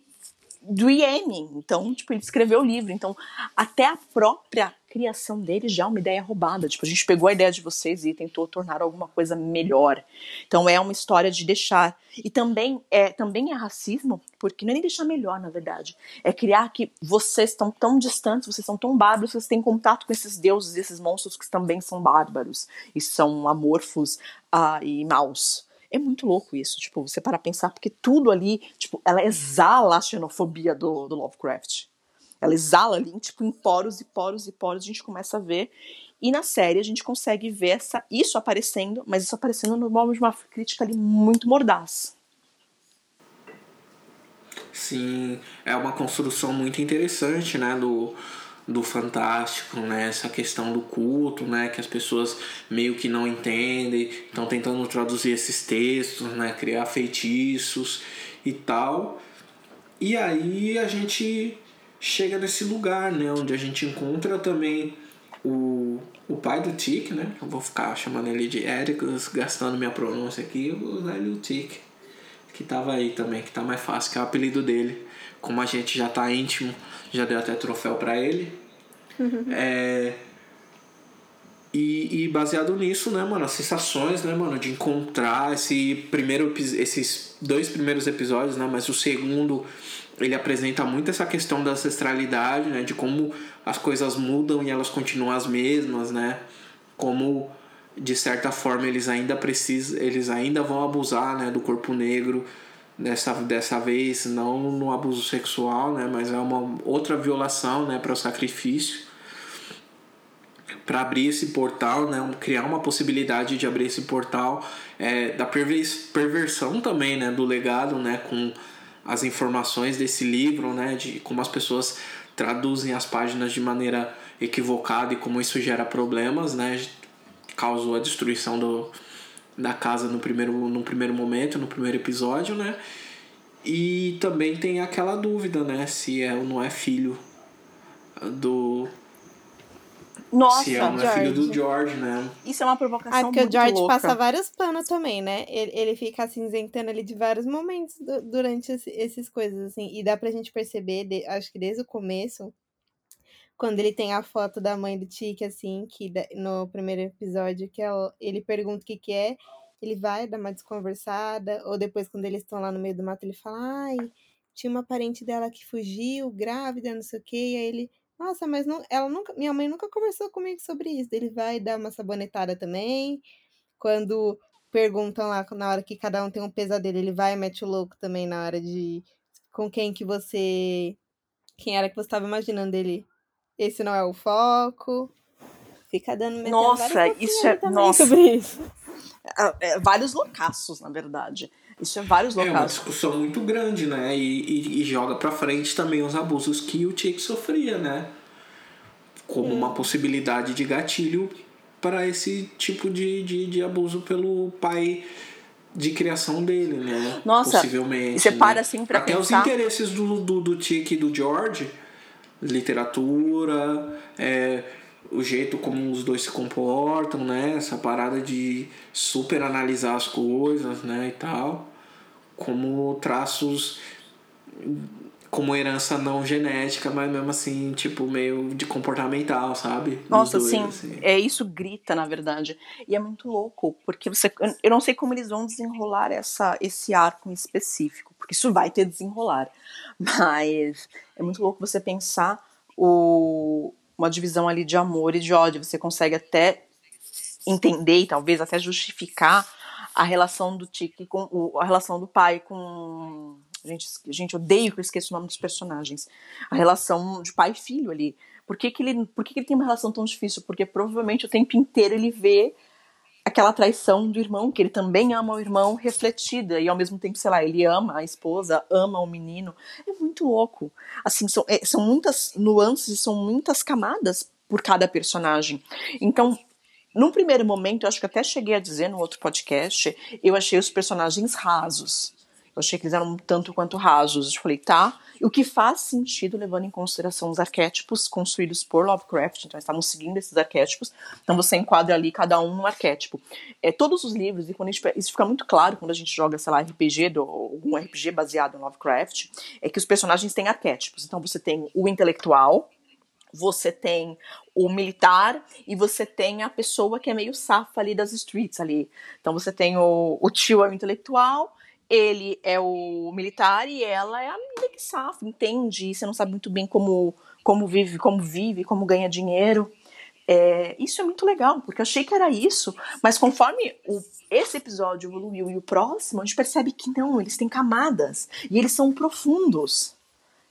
do Iêmen. Então, tipo, ele escreveu o livro. Então, até a própria criação dele já é uma ideia roubada. Tipo, a gente pegou a ideia de vocês e tentou tornar alguma coisa melhor. Então, é uma história de deixar. E também é, também é racismo, porque não é nem deixar melhor, na verdade. É criar que vocês estão tão distantes, vocês são tão bárbaros, vocês têm contato com esses deuses, esses monstros que também são bárbaros e são amorfos uh, e maus. É muito louco isso, tipo, você para pensar, porque tudo ali, tipo, ela exala a xenofobia do, do Lovecraft. Ela exala ali, tipo, em poros e poros e poros, a gente começa a ver. E na série a gente consegue ver essa, isso aparecendo, mas isso aparecendo no modo de uma crítica ali muito mordaz. Sim, é uma construção muito interessante, né, do, do fantástico, né? Essa questão do culto, né? Que as pessoas meio que não entendem, estão tentando traduzir esses textos, né? Criar feitiços e tal. E aí a gente chega nesse lugar, né? Onde a gente encontra também o, o pai do Tic, né? Eu vou ficar chamando ele de Ericus, gastando minha pronúncia aqui, eu vou usar ele o Tic, que tava aí também, que tá mais fácil, que é o apelido dele. Como a gente já tá íntimo, já deu até troféu para ele. É, e, e, baseado nisso, né, mano, as sensações, né, mano, de encontrar esse primeiro, esses dois primeiros episódios, né, mas o segundo ele apresenta muito essa questão da ancestralidade, né, de como as coisas mudam e elas continuam as mesmas, né, como de certa forma eles ainda precisam, eles ainda vão abusar, né, do corpo negro, dessa, dessa vez não no abuso sexual, né, mas é uma outra violação, né, para o sacrifício, para abrir esse portal, né, criar uma possibilidade de abrir esse portal é, da perversão também, né, do legado, né, com as informações desse livro, né, de como as pessoas traduzem as páginas de maneira equivocada e como isso gera problemas, né, causou a destruição do da casa no primeiro, no primeiro momento, no primeiro episódio, né? E também tem aquela dúvida, né? Se é ou não é filho do. Nossa, se é não é filho do George, né? Isso é uma provocação ah, porque muito o George louca. passa vários planos também, né? Ele, ele fica cinzentando ali de vários momentos do, durante esse, esses coisas, assim. E dá pra gente perceber, de, acho que desde o começo, quando ele tem a foto da mãe do Tiki, assim, que no primeiro episódio, que ela, ele pergunta o que que é, ele vai dar uma desconversada, ou depois quando eles estão lá no meio do mato, ele fala, ai, tinha uma parente dela que fugiu, grávida, não sei o quê, e aí ele, nossa, mas não, ela nunca, minha mãe nunca conversou comigo sobre isso. Ele vai dar uma sabonetada também. Quando perguntam lá na hora que cada um tem um pesadelo, ele vai e mete o louco também na hora de com quem que você quem era que você estava imaginando ele esse não é o foco. Fica dando Nossa, isso é. Nossa. Sobre isso. É, é, vários loucaços, na verdade. Isso é vários loucaços. É uma discussão muito grande, né? E, e, e joga pra frente também os abusos que o Chick sofria, né? Como hum. uma possibilidade de gatilho para esse tipo de, de, de abuso pelo pai de criação dele, né? Nossa, Possivelmente. Você para né? assim pra Até pensar... os interesses do, do, do Chick e do George literatura, é, o jeito como os dois se comportam, né? Essa parada de super analisar as coisas, né, e tal, como traços como herança não genética, mas mesmo assim, tipo, meio de comportamental, sabe? Nossa, dois, sim. Assim. É isso grita, na verdade. E é muito louco, porque você. Eu não sei como eles vão desenrolar essa, esse arco em específico, porque isso vai ter desenrolar. Mas é muito louco você pensar o, uma divisão ali de amor e de ódio. Você consegue até entender e talvez até justificar a relação do Tiki com a relação do pai com gente, gente odeio que eu esqueça o nome dos personagens. A relação de pai e filho ali. Por que, que ele, por que, que ele tem uma relação tão difícil? Porque provavelmente o tempo inteiro ele vê aquela traição do irmão, que ele também ama o irmão, refletida, e ao mesmo tempo, sei lá, ele ama a esposa, ama o menino. É muito louco. Assim, são, é, são muitas nuances, são muitas camadas por cada personagem. Então, num primeiro momento, eu acho que até cheguei a dizer no outro podcast, eu achei os personagens rasos. Eu achei que eles eram um tanto quanto rasos. Eu falei, tá. O que faz sentido levando em consideração os arquétipos construídos por Lovecraft. Então, estamos seguindo esses arquétipos. Então, você enquadra ali cada um no arquétipo. É, todos os livros, e quando gente, isso fica muito claro quando a gente joga, sei lá, RPG, do, algum RPG baseado em Lovecraft, é que os personagens têm arquétipos. Então, você tem o intelectual, você tem o militar e você tem a pessoa que é meio safa ali das streets ali. Então você tem o, o tio é o intelectual ele é o militar e ela é a menina que safa, entende? Você não sabe muito bem como, como vive, como vive, como ganha dinheiro. É, isso é muito legal, porque eu achei que era isso, mas conforme o, esse episódio evoluiu e o próximo, a gente percebe que não, eles têm camadas e eles são profundos.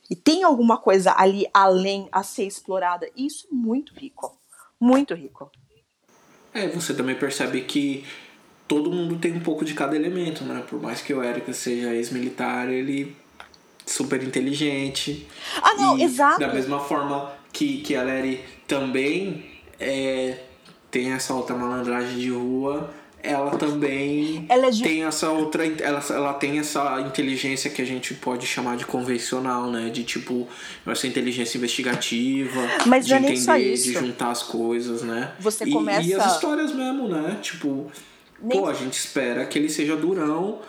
E tem alguma coisa ali além a ser explorada. E isso é muito rico. Muito rico. É, você também percebe que todo mundo tem um pouco de cada elemento, né? Por mais que o Erika seja ex-militar, ele super inteligente. Ah, não, e exato. Da mesma forma que, que a Larry também é, tem essa outra malandragem de rua, ela também ela é de... tem essa outra ela, ela tem essa inteligência que a gente pode chamar de convencional né? De tipo essa inteligência investigativa Mas de é entender de juntar as coisas né? Você e, começa e as histórias mesmo né? Tipo nem... Pô, a gente espera que ele seja durão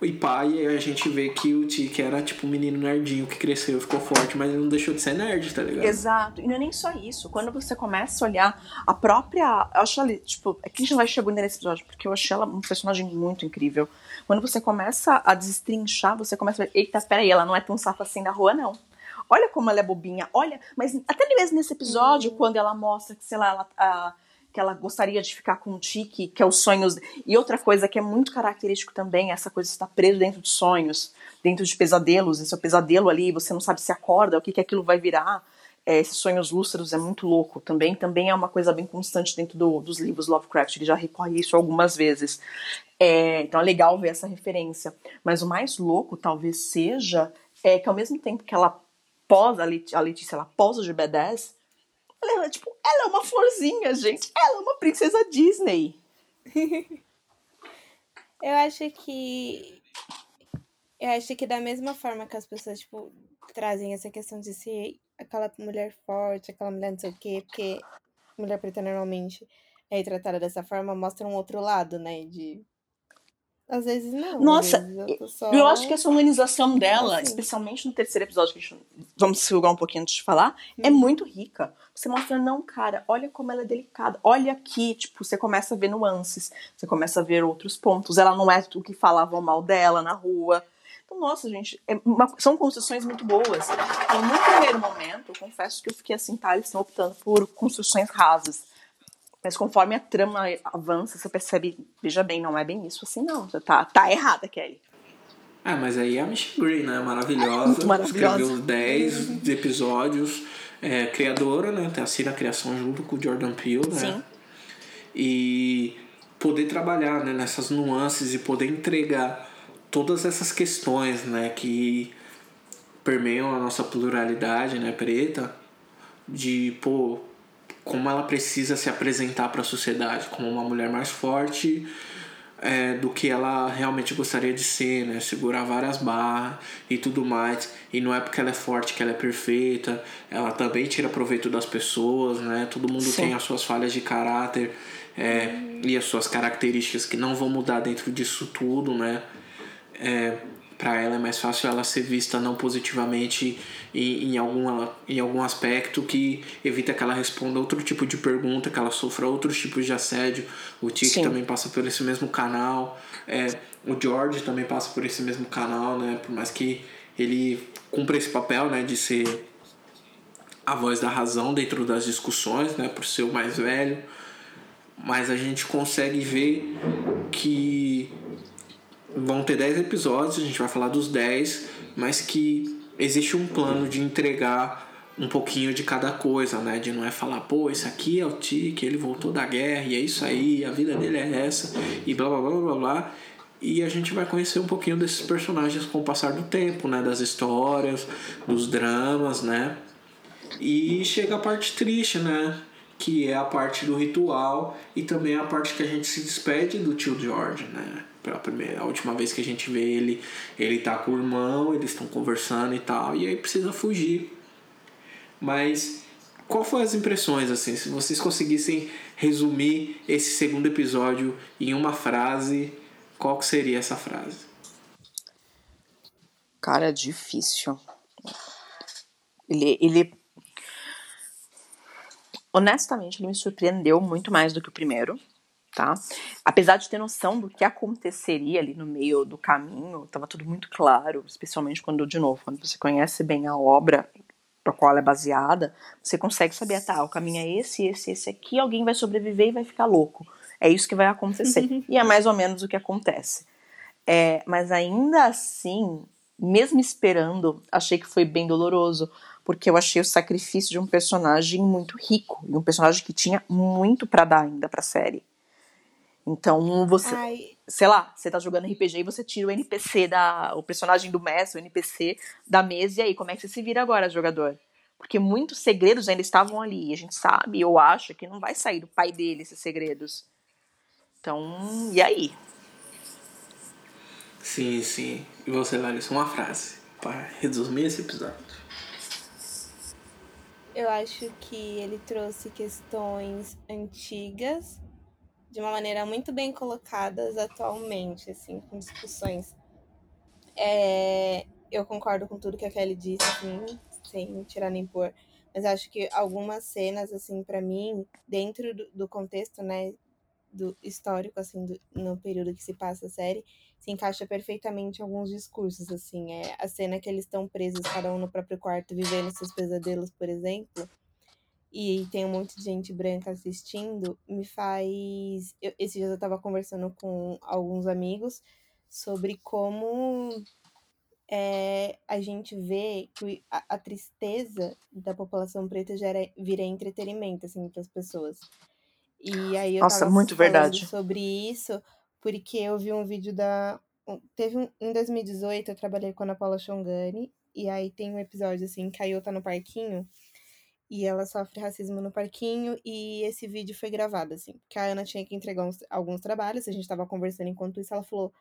e pai, e a gente vê que o Tiki era tipo um menino nerdinho que cresceu, ficou forte, mas ele não deixou de ser nerd, tá ligado? Exato. E não é nem só isso. Quando você começa a olhar a própria. Eu acho ela, tipo, é que a gente vai chegando nesse episódio, porque eu achei ela um personagem muito incrível. Quando você começa a destrinchar, você começa a ver, eita, peraí, ela não é tão safa assim na rua, não. Olha como ela é bobinha, olha, mas até mesmo nesse episódio, uhum. quando ela mostra que, sei lá, ela. A, que ela gostaria de ficar com o Tiki, que é os sonhos. E outra coisa que é muito característico também, essa coisa de estar preso dentro de sonhos, dentro de pesadelos, esse é o pesadelo ali, você não sabe se acorda, o que, que aquilo vai virar. É, esses sonhos lúcidos é muito louco também. Também é uma coisa bem constante dentro do, dos livros Lovecraft, ele já recorre a isso algumas vezes. É, então é legal ver essa referência. Mas o mais louco talvez seja é que ao mesmo tempo que ela posa, a Letícia, ela posa de B10, ela tipo, ela é uma florzinha, gente. Ela é uma princesa Disney. eu acho que. Eu acho que da mesma forma que as pessoas, tipo, trazem essa questão de ser aquela mulher forte, aquela mulher não sei o quê, porque mulher preta normalmente é tratada dessa forma, mostra um outro lado, né? De às vezes não. Nossa, vezes eu, só... eu, acho que essa humanização dela, assim. especialmente no terceiro episódio, que a gente vamos segurar um pouquinho antes de falar, hum. é uhum. muito rica. Você mostra, não, cara, olha como ela é delicada. Olha aqui, tipo, você começa a ver nuances, você começa a ver outros pontos. Ela não é o que falavam mal dela na rua. Então, nossa, gente, é uma, são construções muito boas. Então, no primeiro momento, eu confesso que eu fiquei assim, tá, eles estão optando por construções rasas. Mas conforme a trama avança, você percebe, veja bem, não é bem isso assim, não. Tá, tá errada, Kelly. Ah, mas aí é a Michelle Green, né? Maravilhosa. Muito maravilhosa. Escreveu 10 episódios. É, criadora, né? Tem a criação junto com o Jordan Peele, né? Sim. E poder trabalhar né, nessas nuances e poder entregar todas essas questões, né? Que permeiam a nossa pluralidade, né? Preta. De, pô, como ela precisa se apresentar para a sociedade como uma mulher mais forte, é, do que ela realmente gostaria de ser, né? Segurar várias barras e tudo mais. E não é porque ela é forte que ela é perfeita. Ela também tira proveito das pessoas, né? Todo mundo Sim. tem as suas falhas de caráter é, e as suas características que não vão mudar dentro disso tudo, né? É, para ela é mais fácil ela ser vista não positivamente em, em, algum, em algum aspecto que evita que ela responda outro tipo de pergunta, que ela sofra outros tipos de assédio. O Tic também passa por esse mesmo canal. É, o George também passa por esse mesmo canal, né? Por mais que ele cumpra esse papel, né? De ser a voz da razão dentro das discussões, né? Por ser o mais velho. Mas a gente consegue ver que vão ter 10 episódios, a gente vai falar dos 10, mas que existe um plano de entregar um pouquinho de cada coisa, né? De não é falar, pô, esse aqui é o Tic, ele voltou da guerra e é isso aí, a vida dele é essa, e blá blá blá blá blá. E a gente vai conhecer um pouquinho desses personagens com o passar do tempo, né? Das histórias, dos dramas, né? E chega a parte triste, né? Que é a parte do ritual e também a parte que a gente se despede do tio George, né? pela primeira, a última vez que a gente vê ele, ele tá com o irmão, eles estão conversando e tal, e aí precisa fugir. Mas qual foram as impressões assim, se vocês conseguissem resumir esse segundo episódio em uma frase, qual que seria essa frase? Cara, difícil. Ele, ele honestamente, ele me surpreendeu muito mais do que o primeiro tá? Apesar de ter noção do que aconteceria ali no meio do caminho, estava tudo muito claro, especialmente quando, de novo, quando você conhece bem a obra para qual ela é baseada, você consegue saber, tá, o caminho é esse, esse, esse aqui, alguém vai sobreviver e vai ficar louco. É isso que vai acontecer. e é mais ou menos o que acontece. É, mas ainda assim, mesmo esperando, achei que foi bem doloroso, porque eu achei o sacrifício de um personagem muito rico, e um personagem que tinha muito para dar ainda para a série. Então você, Ai. sei lá, você tá jogando RPG e você tira o NPC da, o personagem do mestre, o NPC da mesa e aí como é que você se vira agora, jogador? Porque muitos segredos ainda estavam ali, e a gente sabe, ou acha que não vai sair do pai dele esses segredos. Então, e aí? Sim, sim. E você, Larissa, uma frase para resumir esse episódio. Eu acho que ele trouxe questões antigas de uma maneira muito bem colocadas atualmente, assim, com discussões. É, eu concordo com tudo que a Kelly disse, assim, sem tirar nem pôr. Mas acho que algumas cenas, assim, para mim, dentro do, do, contexto, né, do histórico, assim, do, no período que se passa a série, se encaixa perfeitamente em alguns discursos, assim. É a cena que eles estão presos, cada um no próprio quarto, vivendo seus pesadelos, por exemplo e tem um monte de gente branca assistindo, me faz. Eu, esse dia eu tava conversando com alguns amigos sobre como é, a gente vê que a, a, tristeza da população preta já era, vira entretenimento, assim, para as pessoas. E aí eu Nossa, muito verdade. sobre isso, porque eu vi um vídeo da. Teve um, em 2018 eu trabalhei com a Ana Paula Chongani, e aí tem um episódio assim, que a tá no parquinho e ela sofre racismo no parquinho e esse vídeo foi gravado assim, porque a Ana tinha que entregar uns, alguns trabalhos, a gente tava conversando enquanto isso, ela falou: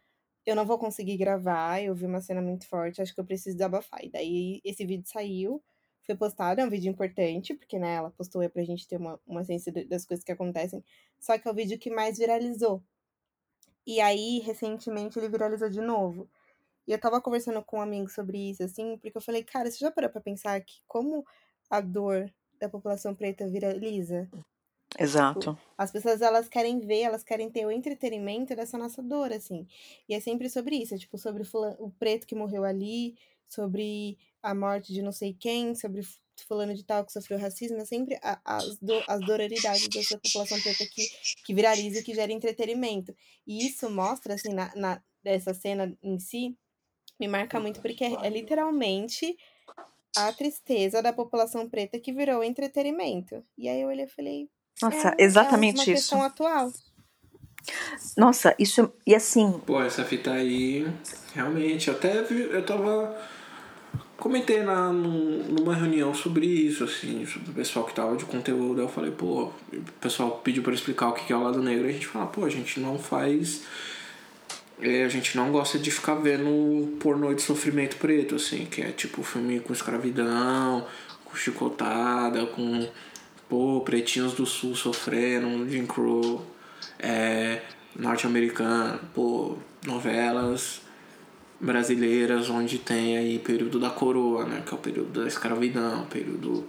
"Eu não vou conseguir gravar, eu vi uma cena muito forte, acho que eu preciso desabafar". E daí esse vídeo saiu, foi postado, é um vídeo importante, porque né, ela postou é pra gente ter uma, uma ciência das coisas que acontecem, só que é o vídeo que mais viralizou. E aí, recentemente, ele viralizou de novo. E eu tava conversando com um amigo sobre isso, assim, porque eu falei, cara, você já parou pra pensar que como a dor da população preta viraliza. Exato. Tipo, as pessoas elas querem ver, elas querem ter o entretenimento dessa nossa dor, assim. E é sempre sobre isso, é tipo sobre o, o preto que morreu ali, sobre a morte de não sei quem, sobre fulano de tal que sofreu racismo, é sempre a, as, do, as dororidades dessa população preta que, que viraliza e que gera entretenimento. E isso mostra, assim, na, na, dessa cena em si, me marca muito, porque é, é literalmente a tristeza da população preta que virou entretenimento. E aí eu olhei e falei. Nossa, é, exatamente é uma isso. questão atual. Nossa, isso. E assim. Pô, essa fita aí, realmente. Até vi, eu tava. Comentei na, numa reunião sobre isso, assim, sobre o pessoal que tava de conteúdo. Eu falei, pô, o pessoal pediu para explicar o que é o lado negro. E a gente fala, pô, a gente não faz é, a gente não gosta de ficar vendo pornô de sofrimento preto, assim, que é tipo filme com escravidão, com chicotada, com pô, pretinhos do sul sofrendo, Jim Crow, é, norte-americano, pô, novelas brasileiras onde tem aí período da coroa, né, que é o período da escravidão, período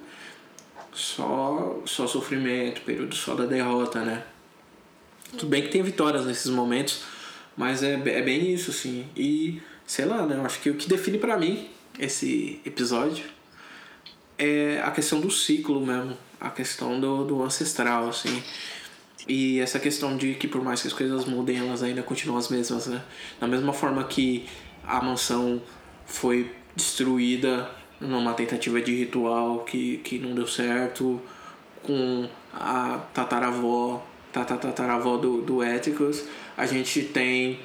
só só sofrimento, período só da derrota, né? Tudo bem que tem vitórias nesses momentos, mas é, é bem isso, assim. E, sei lá, né? Eu acho que o que define para mim esse episódio é a questão do ciclo mesmo. A questão do, do ancestral, assim. E essa questão de que por mais que as coisas mudem, elas ainda continuam as mesmas, né? Da mesma forma que a mansão foi destruída numa tentativa de ritual que, que não deu certo, com a tataravó, tataravó do, do Éticos, a gente tem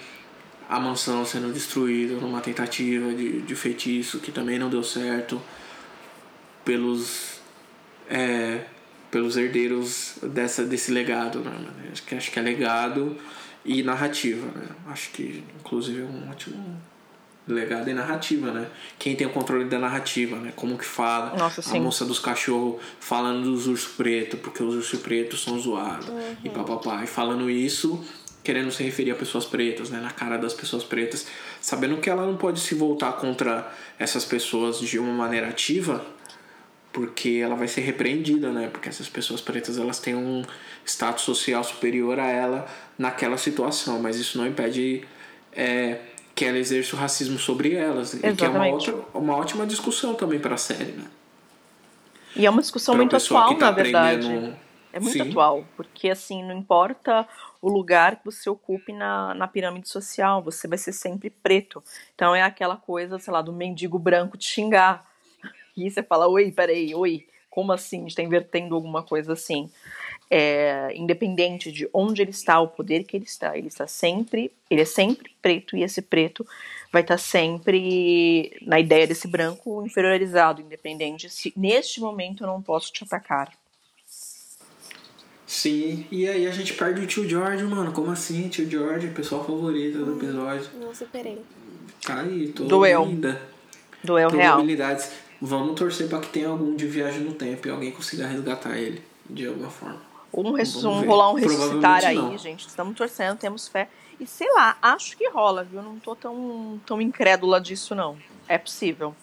a mansão sendo destruída numa tentativa de, de feitiço que também não deu certo pelos é, pelos herdeiros dessa desse legado né? acho que acho que é legado e narrativa né? acho que inclusive é um ótimo legado e narrativa né? Quem tem o controle da narrativa né? Como que fala. Nossa, a moça dos cachorros falando dos ursos pretos porque os ursos pretos são zoados. Uhum. e papapá. E falando isso querendo se referir a pessoas pretas, né, na cara das pessoas pretas, sabendo que ela não pode se voltar contra essas pessoas de uma maneira ativa, porque ela vai ser repreendida, né, porque essas pessoas pretas elas têm um status social superior a ela naquela situação, mas isso não impede é, que ela exerça o racismo sobre elas, e que é uma, Exatamente. outra, uma ótima discussão também para a série, né? E é uma discussão Pra muito atual, tá na verdade. aprendendo- É muito Sim. atual, porque assim, não importa o lugar que você ocupe na, na pirâmide social, você vai ser sempre preto. Então é aquela coisa, sei lá, do mendigo branco te xingar. E você fala, oi, peraí, oi, como assim? A gente tá invertendo alguma coisa assim. É, independente de onde ele está, o poder que ele está, ele está sempre, ele é sempre preto, e esse preto vai estar sempre na ideia desse branco inferiorizado, independente se neste momento eu não posso te atacar. Sim, e aí a gente perde o tio George, mano. Como assim, tio George, pessoal favorito do episódio? Não superei. Tá aí, tô Doeu. linda. Doeu real. Probabilidades. Vamos torcer pra que tenha algum de viagem no tempo e alguém consiga resgatar ele de alguma forma. Um, res- um rolar um ressuscitar aí, não. gente. Estamos torcendo, temos fé. E sei lá, acho que rola, viu? Não tô tão, tão incrédula disso, não. É possível.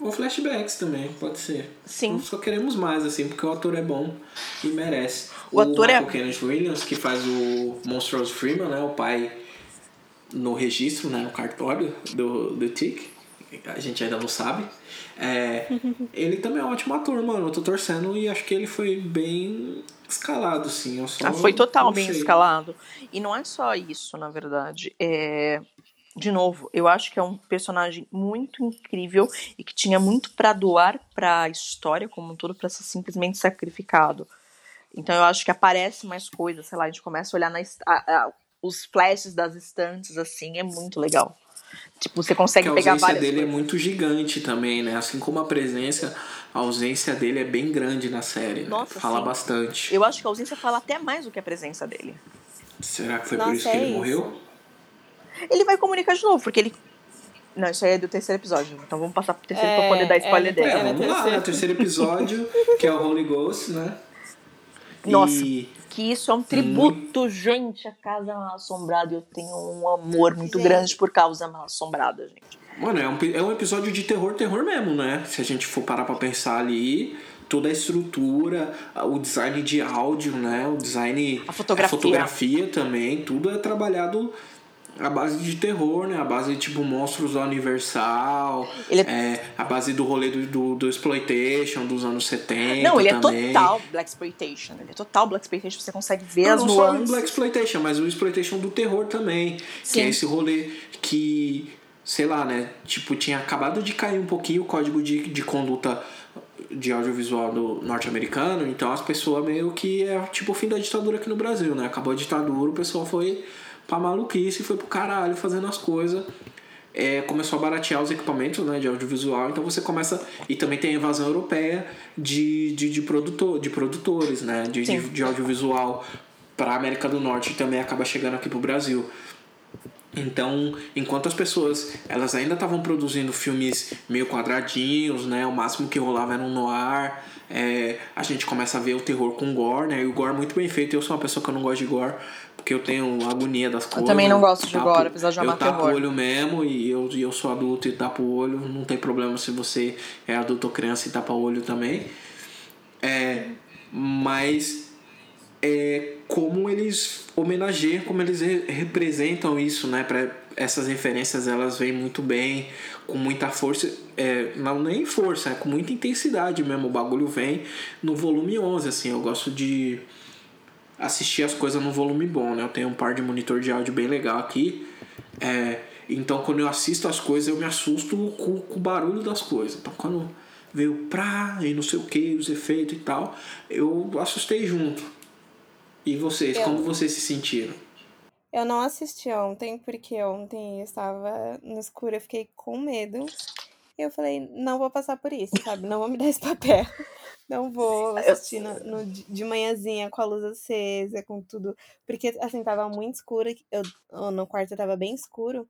Ou flashbacks também, pode ser. Sim. Só queremos mais, assim, porque o ator é bom e merece. O ator é- Michael Kenneth Williams, que faz o Monstrous Freeman, né? O pai no registro, né? No cartório do, do Tick. A gente ainda não sabe. É, ele também é um ótimo ator, mano. Eu tô torcendo e acho que ele foi bem escalado, sim. Eu só Ah, foi total não bem sei. escalado. E não é só isso, na verdade. É... De novo, eu acho que é um personagem muito incrível e que tinha muito pra doar pra história como um todo, pra ser simplesmente sacrificado. Então eu acho que aparece mais coisas, sei lá, a gente começa a olhar na a- a- os flashes das estantes, assim, é muito legal. Tipo, você consegue Que a pegar ausência várias dele é coisas. muito gigante também, né? Assim como a presença, a ausência dele é bem grande na série. né? Nossa, Fala sim. bastante. Eu acho que a ausência fala até mais do que a presença dele. Será que foi por Nossa, isso que é ele isso. morreu? Ele vai comunicar de novo, porque ele. Não, isso aí é do terceiro episódio. Então vamos passar pro terceiro pra É, poder dar é, spoiler é, dele. É, É, vamos lá, terceiro. né? Terceiro episódio, que é o Holy Ghost, né? Nossa. E Que isso é um tributo, gente, a Casa Mal Assombrada. Eu tenho um amor muito Gente. grande por Casa Mal Assombrada, gente. Mano, é um, é um episódio de terror, terror mesmo, né? Se a gente for parar pra pensar ali, toda a estrutura, o design de áudio, né? O design. A fotografia. fotografia também, tudo é trabalhado à base de terror, né? A base de tipo monstros da Universal, Ele é, a base do rolê do, do, do Exploitation dos anos 70. Não, ele é também. total Black Exploitation. Ele é total Black Exploitation. Você consegue ver Não, as não só o nuances. Black Exploitation, mas o Exploitation do terror também. Que Sim. é esse rolê que, sei lá, né? Tipo, tinha acabado de cair um pouquinho o código de, de conduta de audiovisual do norte-americano, então as pessoas meio que é tipo o fim da ditadura aqui no Brasil, né? Acabou a ditadura, o pessoal foi pra maluquice, foi pro caralho fazendo as coisas. É, começou a baratear os equipamentos né, de audiovisual, então você começa. E também tem a invasão europeia de, de, de, produtor, de produtores né, de, de, de audiovisual para América do Norte e também acaba chegando aqui pro Brasil. Então, enquanto as pessoas elas ainda estavam produzindo filmes meio quadradinhos, né? O máximo que rolava era um noir. É, a gente começa a ver o terror com gore, né? E o gore muito bem feito. Eu sou uma pessoa que eu não gosto de gore, porque eu tenho agonia das coisas. Eu também não gosto de tapo, gore, apesar de amar Eu tapo terror. o olho mesmo e eu, eu sou adulto e tapo o olho. Não tem problema se você é adulto ou criança e tapa o olho também. É, mas é como eles homenageiam, como eles re- representam isso, né? Pra, essas referências elas vêm muito bem, com muita força, é, não nem força, é com muita intensidade mesmo. O bagulho vem no volume 11, assim. Eu gosto de assistir as coisas no volume bom, né? Eu tenho um par de monitor de áudio bem legal aqui. É, então quando eu assisto as coisas eu me assusto com, com o barulho das coisas. Então quando veio pra e não sei o que, os efeitos e tal, eu assustei junto. E vocês, Eu- como vocês se sentiram? Eu não assisti ontem, porque ontem eu estava no escuro, eu fiquei com medo. Eu falei, não vou passar por isso, sabe? Não vou me dar esse papel. Não vou assistir no, no- de manhãzinha com a luz acesa, com tudo. Porque, assim, tava muito escuro. Eu, no quarto tava bem escuro.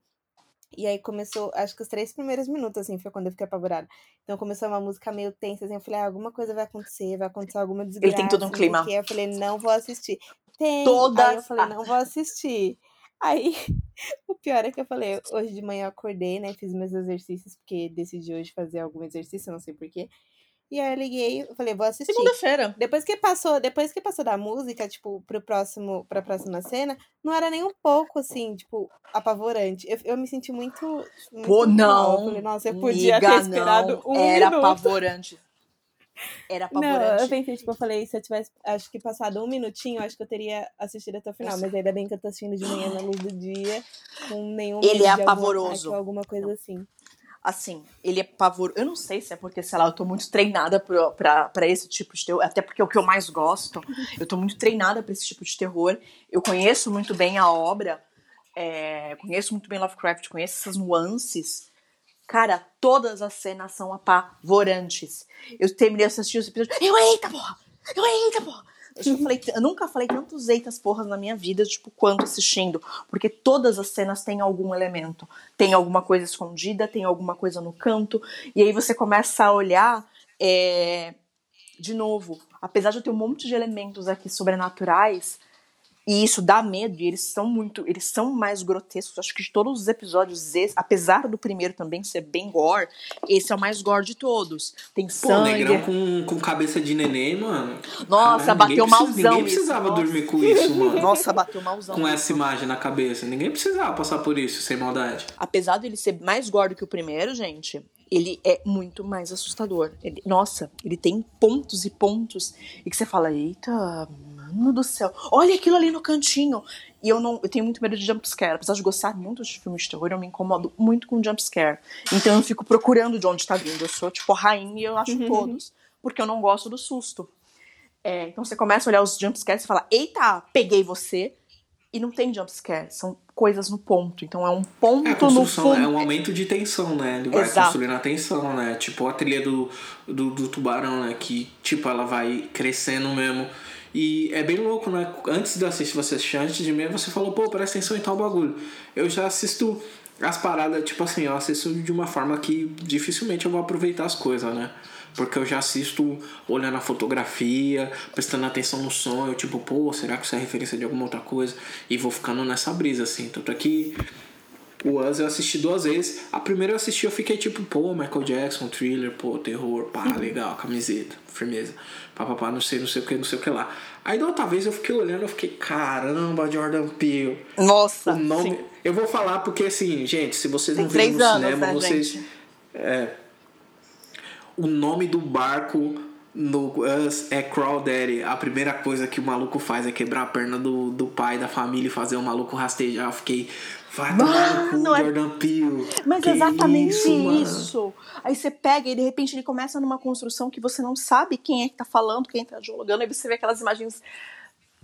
E aí começou, acho que os três primeiros minutos, assim, foi quando eu fiquei apavorada. Então começou uma música meio tensa, assim, eu falei, ah, alguma coisa vai acontecer, vai acontecer alguma desgraça. tem todo um clima. quê. Eu falei, não vou assistir. Tem. Todas Aí eu falei, não vou assistir. Aí, o pior é que eu falei, hoje de manhã eu acordei, né, fiz meus exercícios, porque decidi hoje fazer algum exercício, não sei porquê. E aí eu liguei, eu falei, vou assistir. Segunda-feira. Depois que passou, depois que passou da música, tipo, pro próximo, pra próxima cena, não era nem um pouco, assim, tipo, apavorante. Eu, eu me senti muito, muito Pô, mal. não. Eu falei, nossa, eu podia ter esperado não. um Era minuto. apavorante. Era Não, apavorante. eu pensei, tipo, eu falei, se eu tivesse, acho que passado um minutinho, acho que eu teria assistido até o final. Nossa. Mas ainda bem que eu tô assistindo de manhã na luz do dia, com nenhum Ele é apavoroso. ou alguma coisa assim. Assim, ele é pavor. Eu não sei se é porque, sei lá, eu tô muito treinada pra esse tipo de terror. Até porque é o que eu mais gosto. Eu tô muito treinada pra esse tipo de terror. Eu conheço muito bem a obra. é, conheço muito bem Lovecraft, conheço essas nuances. Cara, todas as cenas são apavorantes. Eu terminei de assistir os episódios. Eu, eita, porra! Eu, eita, porra! Eu, falei, eu nunca falei tantos eitas porras na minha vida, tipo, quanto assistindo. Porque todas as cenas têm algum elemento. Tem alguma coisa escondida, tem alguma coisa no canto. E aí você começa a olhar. é, De novo, apesar de eu ter um monte de elementos aqui sobrenaturais, e isso dá medo, e eles são muito. Eles são mais grotescos. Acho que de todos os episódios, esse, apesar do primeiro também ser bem gore, esse é o mais gore de todos. Tem Pô, sangue. negrão com, com cabeça de neném, mano. Nossa, bateu ninguém precisa- malzão Ninguém precisava isso, dormir com isso, mano. Nossa, bateu malzão. com essa imagem na cabeça. Ninguém precisava passar por isso, sem maldade. apesar dele ser mais gordo que o primeiro, gente, ele é muito mais assustador. Ele- nossa, ele tem pontos e pontos e que você fala, eita, mano do céu, olha aquilo ali no cantinho. E eu não, eu tenho muito medo de jumpscare. Apesar de gostar muito de filmes de terror, eu me incomodo muito com jumpscare. Então eu fico procurando de onde tá vindo. Eu sou tipo rainha e eu acho todos, porque eu não gosto do susto. É, então você começa a olhar os jumpscares e fala, eita, peguei você. E não tem jumpscare, são coisas no ponto. Então é um ponto É, a no construção fundo. é um aumento de tensão, né? Ele vai Exato. construindo a tensão, né? Tipo a trilha do, do, do tubarão, né? Que, tipo, ela vai crescendo mesmo. E é bem louco, né? Antes de assistir, você assistir antes de mim, você falou, pô, presta atenção em tal bagulho. Eu já assisto as paradas, tipo assim, eu assisto de uma forma que dificilmente eu vou aproveitar as coisas, né? Porque eu já assisto olhando a fotografia, prestando atenção no som, eu tipo, pô, será que isso é referência de alguma outra coisa? E vou ficando nessa brisa, assim. Tanto é o Us eu assisti duas vezes. A primeira eu assisti, eu fiquei tipo, pô, Michael Jackson, thriller, pô, terror, pá, legal, camiseta, firmeza. Pá, pá, pá, não sei, não sei o que, não sei o que lá. Aí da outra vez eu fiquei olhando, eu fiquei, caramba, Jordan Peele. Nossa, O nome. sim. Eu vou falar porque assim, gente, se vocês Tem não viram no anos, cinema, né, vocês. É. O nome do barco no Us é Crawdaddy. A primeira coisa que o maluco faz é quebrar a perna do, do pai da família e fazer o maluco rastejar. Eu fiquei. Vai tomar no cu, Mano, é- Jordan Peele. Mas Que exatamente isso, mano? isso. Aí você pega e de repente ele começa numa construção que você não sabe quem é que tá falando, quem tá dialogando, aí você vê aquelas imagens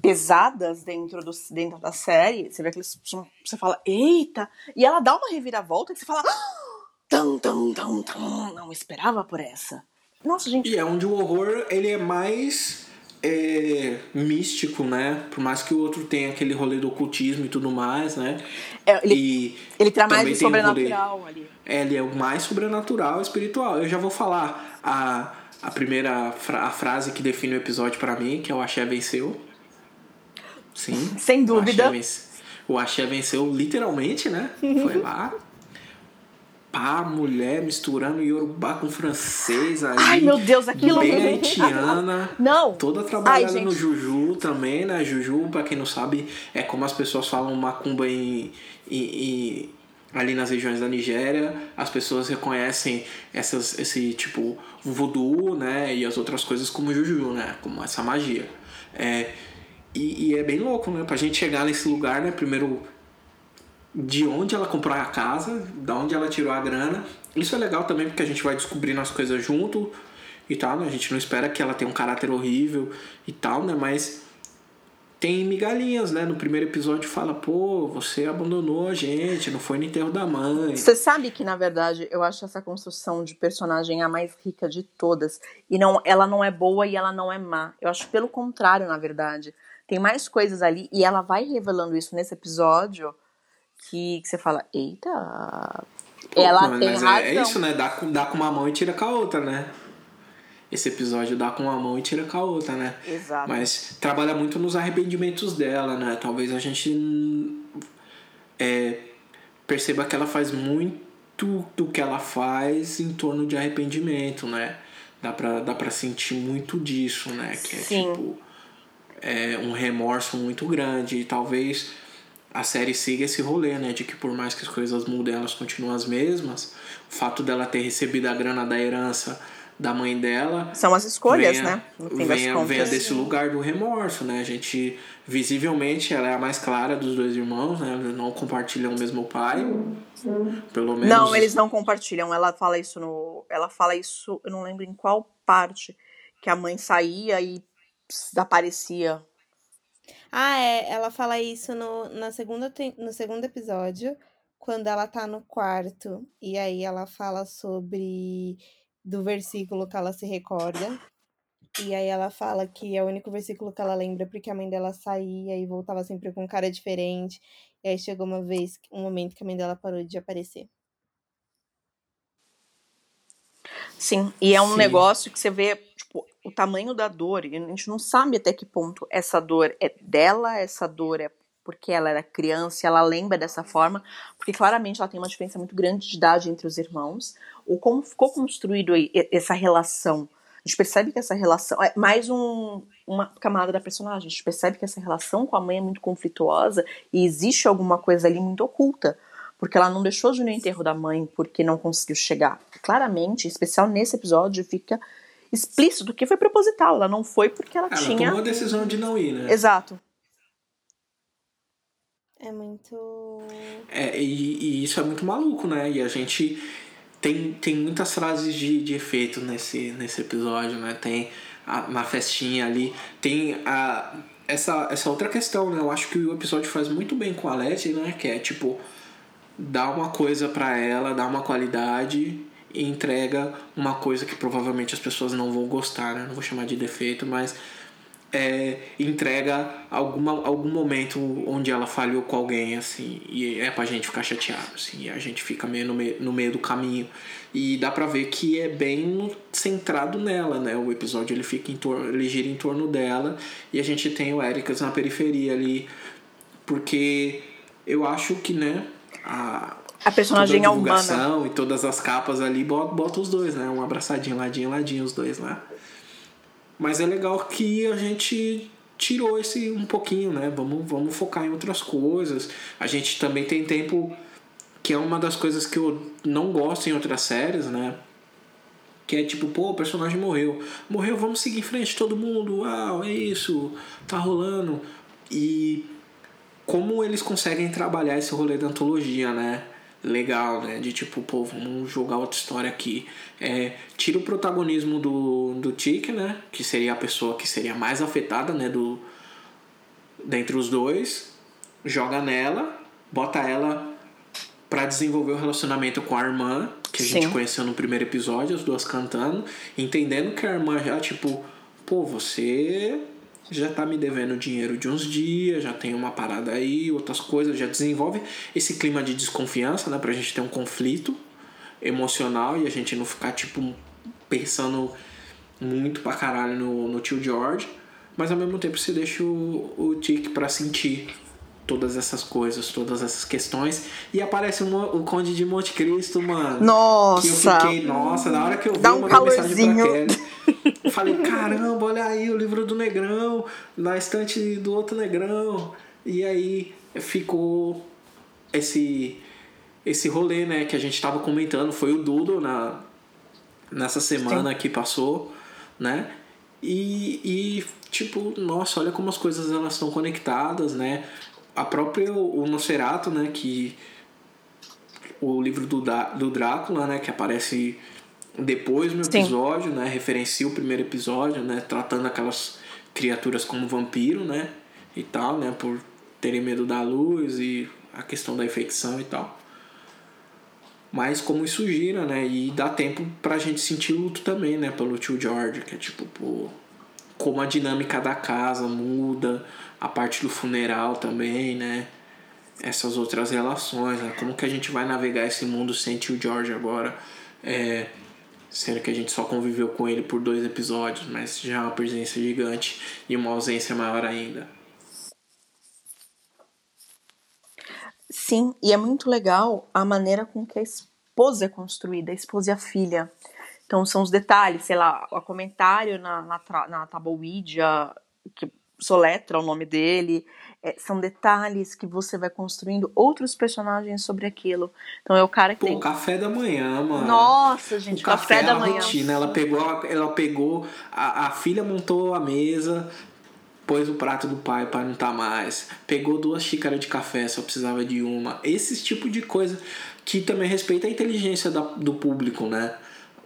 pesadas dentro, do, dentro da série, você vê aqueles. Você fala, eita! E ela dá uma reviravolta que você fala. "Ah, tum, tum, tum. Não esperava por essa. Nossa, gente. E é onde o horror ele é mais é, místico, né? Por mais que o outro tenha aquele rolê do ocultismo e tudo mais, né? É, ele, e ele traz mais o tem um sobrenatural ali. É, ele é o mais sobrenatural, espiritual. Eu já vou falar a, a primeira fra- a frase que define o episódio pra mim, que é o Axé venceu. Sim. Sem dúvida. O Axé, vence- o Axé venceu literalmente, né? Foi lá. Pá, mulher misturando Yorubá com francês ali. Ai, meu Deus, aquilo Bem haitiana. Não. Toda trabalhada Ai, no. Juju também, né? Juju, pra quem não sabe, é como as pessoas falam macumba em, em- em- ali nas regiões da Nigéria. As pessoas reconhecem essas, esse tipo voodoo, né? E as outras coisas como Juju, né? Como essa magia. É, e, e é bem louco, né? Pra gente chegar nesse lugar, né? Primeiro de onde ela comprou a casa, da onde ela tirou a grana. Isso é legal também porque a gente vai descobrindo as coisas junto e tal, né? A gente não espera que ela tenha um caráter horrível e tal, né? Mas tem migalhinhas, né? No primeiro episódio fala, pô, você abandonou a gente, não foi no enterro da mãe. Você sabe que, na verdade, eu acho essa construção de personagem a mais rica de todas. E não, ela não é boa e ela não é má. Eu acho pelo contrário, na verdade. Tem mais coisas ali e ela vai revelando isso nesse episódio que, que você fala, eita, Pô, ela mas tem é- razão. É, isso, né? Dá, com- dá com uma mão e tira com a outra, né? Esse episódio dá com uma mão e tira com a outra, né? Exato. Mas trabalha muito nos arrependimentos dela, né? Talvez a gente é, perceba que ela faz muito do que ela faz em torno de arrependimento, né? Dá pra, dá pra sentir muito disso, né? Que é Sim. tipo é, um remorso muito grande. E talvez a série siga esse rolê, né? De que por mais que as coisas mudem, elas continuam as mesmas. O fato dela ter recebido a grana da herança da mãe dela São as escolhas, venha, né? Venha, venha desse lugar do remorso, né? A gente, visivelmente, ela é a mais clara dos dois irmãos, né? Eles não compartilham o mesmo pai. Pelo menos. Não, eles não compartilham. Ela fala isso no. Ela fala isso, eu não lembro em qual parte, que a mãe saía e desaparecia. Ah, é. Ela fala isso no, na segunda, te- no segundo episódio, quando ela tá no quarto. E aí ela fala sobre. do versículo que ela se recorda. E aí ela fala que é o único versículo que ela lembra porque a mãe dela saía e voltava sempre com cara diferente. E aí chegou uma vez, um momento que a mãe dela parou de aparecer. Sim, e é um Sim. negócio que você vê, o tamanho da dor, e a gente não sabe até que ponto essa dor é dela, essa dor é porque ela era criança ela lembra dessa forma, porque claramente ela tem uma diferença muito grande de idade entre os irmãos, ou como ficou construído aí essa relação. A gente percebe que essa relação é mais um, uma camada da personagem. A gente percebe que essa relação com a mãe é muito conflituosa e existe alguma coisa ali muito oculta. Porque ela não deixou de ir no enterro da mãe porque não conseguiu chegar. Claramente, em especial nesse episódio, fica explícito que foi proposital. Ela não foi porque ela Ela tinha. tomou a decisão de não ir, né? Exato. É muito. É, e, e isso é muito maluco, né? E a gente tem, tem muitas frases de, de efeito nesse, nesse episódio, né? Tem a, na festinha ali, tem a, essa, essa outra questão, né? Eu acho que o episódio faz muito bem com a Letty, né? Que é tipo, dá uma coisa pra ela, dá uma qualidade e entrega uma coisa que provavelmente as pessoas não vão gostar, né? Não vou chamar de defeito, mas é, entrega alguma, algum momento onde ela falhou com alguém, assim, e é pra gente ficar chateado, assim, e a gente fica meio no, meio no meio do caminho. E dá pra ver que é bem centrado nela, né? O episódio ele fica em torno, ele gira em torno dela, e a gente tem o Ericas na periferia ali, porque eu acho que, né, a, A personagem toda é a humana. divulgação e todas as capas ali bota, bota os dois, né? Um abraçadinho, ladinho, ladinho, os dois lá. Mas é legal que a gente tirou esse um pouquinho, né? Vamos, vamos focar em outras coisas. A gente também tem tempo que é uma das coisas que eu não gosto em outras séries, né? Que é tipo, pô, o personagem morreu. Morreu, vamos seguir em frente todo mundo. Uau, é isso. Tá rolando. E como eles conseguem trabalhar esse rolê da antologia, né? Legal, né? De tipo, pô, vamos jogar outra história aqui. É, tira o protagonismo do, do Tic, né? Que seria a pessoa que seria mais afetada, né? Do, dentre os dois. Joga nela, bota ela pra desenvolver o relacionamento com a irmã, que a gente Sim. conheceu no primeiro episódio, as duas cantando, entendendo que a irmã já, tipo, pô, você já tá me devendo dinheiro de uns dias, já tem uma parada aí, outras coisas, já desenvolve esse clima de desconfiança, né? Pra gente ter um conflito emocional e a gente não ficar, tipo, pensando muito pra caralho no, no tio George. Mas ao mesmo tempo você deixa o, o Tic pra sentir todas essas coisas, todas essas questões. E aparece o, o Conde de Monte Cristo, mano. Nossa! Que eu fiquei, nossa, na hora que eu vi, Dá um calorzinho. Eu falei, caramba, olha aí o livro do Negrão, na estante do outro Negrão. E aí ficou esse esse rolê, né, que a gente tava comentando, foi o Dudo na, nessa semana que passou, né? E, e tipo, nossa, olha como as coisas elas estão conectadas, né? A própria o Nosferatu, né, que o livro do, Da- do Drácula, né, que aparece depois no Sim. episódio, né, referencia o primeiro episódio, né, tratando aquelas criaturas como vampiro, né, e tal, né, por terem medo da luz e a questão da infecção e tal. Mas como isso gira, né, e dá tempo pra gente sentir luto também, né, pelo tio George, que é tipo, pô, como a dinâmica da casa muda, a parte do funeral também, né? Essas outras relações, né? Como que a gente vai navegar esse mundo sem tio George agora? É, sendo que a gente só conviveu com ele por dois episódios, mas já é uma presença gigante e uma ausência maior ainda. Sim, e é muito legal a maneira com que a esposa é construída, a esposa e a filha. Então são os detalhes, sei lá, o comentário na, na, na que soletra o nome dele, é, são detalhes que você vai construindo outros personagens sobre aquilo. Então é o cara que Pô, tem. café da manhã, mano. Nossa, gente, o café, café, da a manhã. rotina. Ela pegou, ela pegou a, a filha montou a mesa, pôs o prato do pai, pai não tá mais. Pegou duas xícaras de café, só precisava de uma. Esse tipo de coisa que também respeita a inteligência da, do público, né?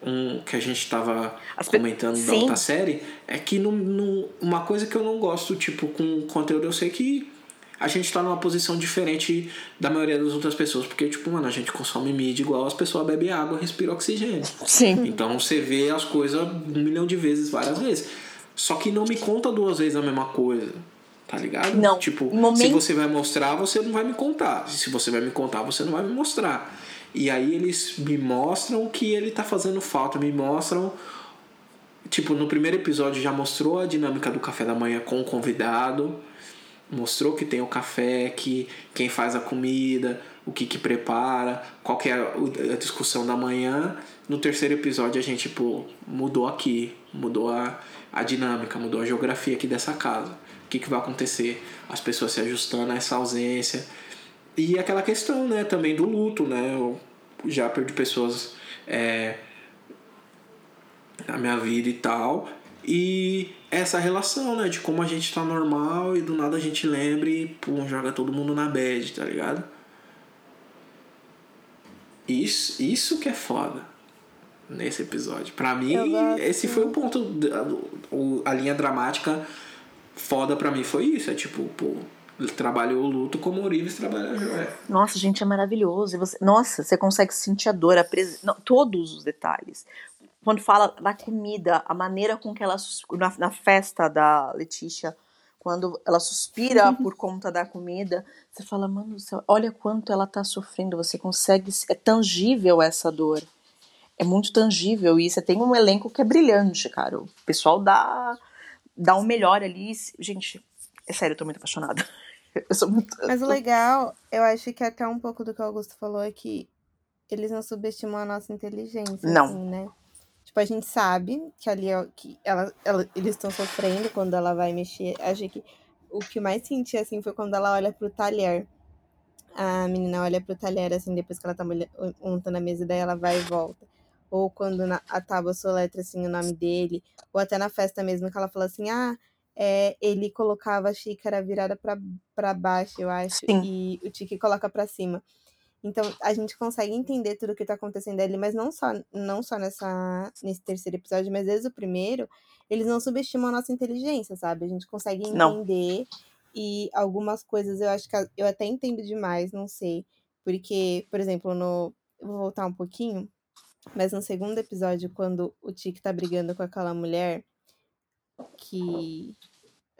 Um, que a gente estava As pe- comentando da outra série é que não, não- uma coisa que eu não gosto, tipo, com conteúdo, eu sei que a gente tá numa posição diferente da maioria das outras pessoas, porque, tipo, mano, a gente consome mídia igual as pessoas bebem água, respiram oxigênio. Sim. Então você vê as coisas um milhão de vezes, várias vezes. Só que não me conta duas vezes a mesma coisa. Tá ligado? Não. Tipo, momento- se você vai mostrar, você não vai me contar. Se você vai me contar, você não vai me mostrar. E aí eles me mostram que ele tá fazendo falta, me mostram. Tipo, no primeiro episódio já mostrou a dinâmica do café da manhã com o convidado. Mostrou que tem o café, que quem faz a comida, o que que prepara, qual que é a discussão da manhã. No terceiro episódio a gente, pô, mudou aqui, mudou a, a dinâmica, mudou a geografia aqui dessa casa. O que que vai acontecer? As pessoas se ajustando a essa ausência. E aquela questão, né, também do luto, né? Eu já perdi pessoas é, na minha vida e tal. E essa relação, né? De como a gente tá normal e do nada a gente lembra e pum, joga todo mundo na bad, tá ligado? Isso, isso que é foda nesse episódio. Pra mim, esse foi o ponto. o- A linha dramática foda pra mim foi isso. É tipo, pô, trabalhou o luto como o Orives trabalha a joia. Nossa, gente, é maravilhoso. E você- nossa, você consegue sentir a dor, a pres... não, todos os detalhes. Quando fala da comida, a maneira com que ela na, na festa da Letícia, quando ela suspira por conta da comida, você fala, mano, do céu, olha quanto ela tá sofrendo. Você consegue, é tangível essa dor. É muito tangível e você tem um elenco que é brilhante, cara. O pessoal dá dá o melhor ali. Gente, é sério, eu tô muito apaixonada. Eu sou muito Mas o legal, eu acho que até um pouco do que o Augusto falou é que eles não subestimam a nossa inteligência, Não. assim, né? Tipo, a gente sabe que ali é que ela, ela- eles estão sofrendo quando ela vai mexer. Acho que o que mais senti, assim, foi quando ela olha pro talher. A menina olha pro talher, assim, depois que ela tá montando a mesa, daí ela vai e volta. Ou quando na, a tábua soletra, assim, o nome dele. Ou até na festa mesmo, que ela fala assim, ah, é, ele colocava a xícara virada pra, pra baixo, eu acho, Sim. e o Tiki coloca pra cima. Então, a gente consegue entender tudo o que tá acontecendo ali, mas não só, não só nessa, nesse terceiro episódio, mas desde o primeiro, eles não subestimam a nossa inteligência, sabe? A gente consegue Não. entender e algumas coisas eu acho que eu até entendo demais, não sei. Porque, por exemplo, no. Vou voltar um pouquinho, mas no segundo episódio, quando o Tiki tá brigando com aquela mulher que.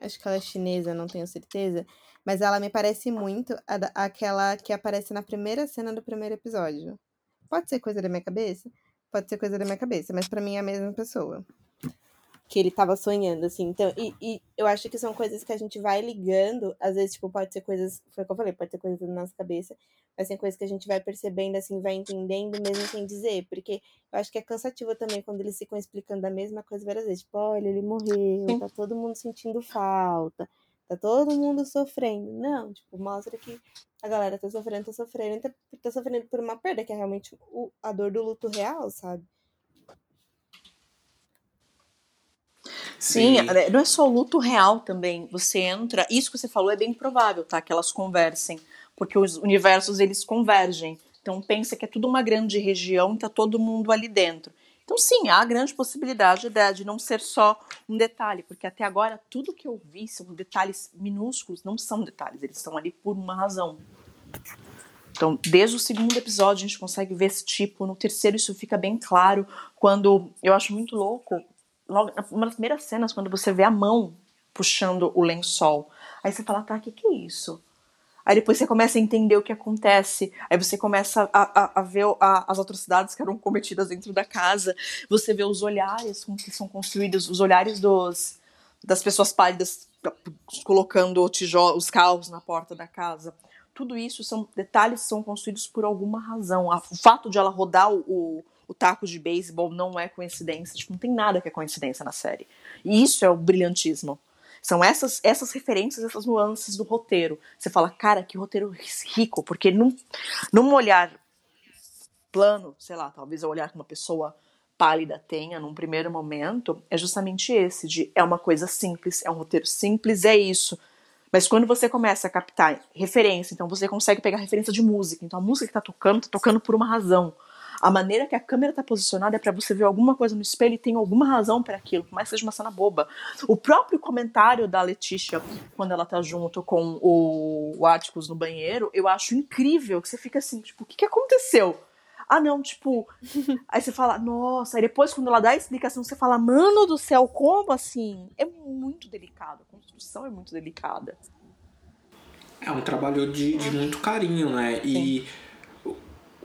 Acho que ela é chinesa, não tenho certeza. Mas ela me parece muito a, aquela que aparece na primeira cena do primeiro episódio. Pode ser coisa da minha cabeça? Pode ser coisa da minha cabeça, mas para mim é a mesma pessoa que ele tava sonhando, assim. Então, e, e, eu acho que são coisas que a gente vai ligando. Às vezes, tipo, pode ser coisas. Foi o que eu falei, pode ser coisas na nossa cabeça. Mas tem coisas que a gente vai percebendo, assim, vai entendendo mesmo sem dizer. Porque eu acho que é cansativo também quando eles ficam explicando a mesma coisa várias vezes. Tipo, olha, ele morreu, Sim. tá todo mundo sentindo falta, tá todo mundo sofrendo. Não, tipo, mostra que a galera tá sofrendo, tá sofrendo, tá, tá sofrendo por uma perda, que é realmente o, a dor do luto real, sabe? Sim, e... não é só o luto real também. Você entra, isso que você falou é bem provável, tá? Que elas conversem, porque os universos eles convergem. Então pensa que é tudo uma grande região, tá todo mundo ali dentro. Então sim, há a grande possibilidade de, de não ser só um detalhe, porque até agora tudo que eu vi são detalhes minúsculos, não são detalhes, eles estão ali por uma razão. Então, desde o segundo episódio a gente consegue ver esse tipo, no terceiro isso fica bem claro, quando eu acho muito louco logo, uma das primeiras cenas, quando você vê a mão puxando o lençol. Aí você fala, tá, o que, que é isso? Aí depois você começa a entender o que acontece. Aí você começa a, a, a ver a, as atrocidades que eram cometidas dentro da casa. Você vê os olhares que são construídos, os olhares dos, das pessoas pálidas colocando os carros na porta da casa. Tudo isso são detalhes que são construídos por alguma razão. O fato de ela rodar o, o taco de beisebol não é coincidência. Tipo, não tem nada que é coincidência na série. E isso é o brilhantismo. São essas, essas referências, essas nuances do roteiro. Você fala, cara, que roteiro rico, porque num, num olhar plano, sei lá, talvez o olhar que uma pessoa pálida tenha num primeiro momento, é justamente esse, de é uma coisa simples, é um roteiro simples, é isso. Mas quando você começa a captar referência, então você consegue pegar referência de música. Então a música que tá tocando, tá tocando por uma razão. A maneira que a câmera está posicionada é para você ver alguma coisa no espelho e tem alguma razão para aquilo, por mais que seja uma cena boba. O próprio comentário da Letícia, quando ela tá junto com o, o Atticus no banheiro, eu acho incrível, que você fica assim, tipo, o que, que aconteceu? Ah, não, tipo. aí você fala, nossa. Aí depois, quando ela dá a explicação, você fala, mano do céu, como assim? É muito delicado. A construção é muito delicada. É um trabalho de, de muito carinho, né? E. Sim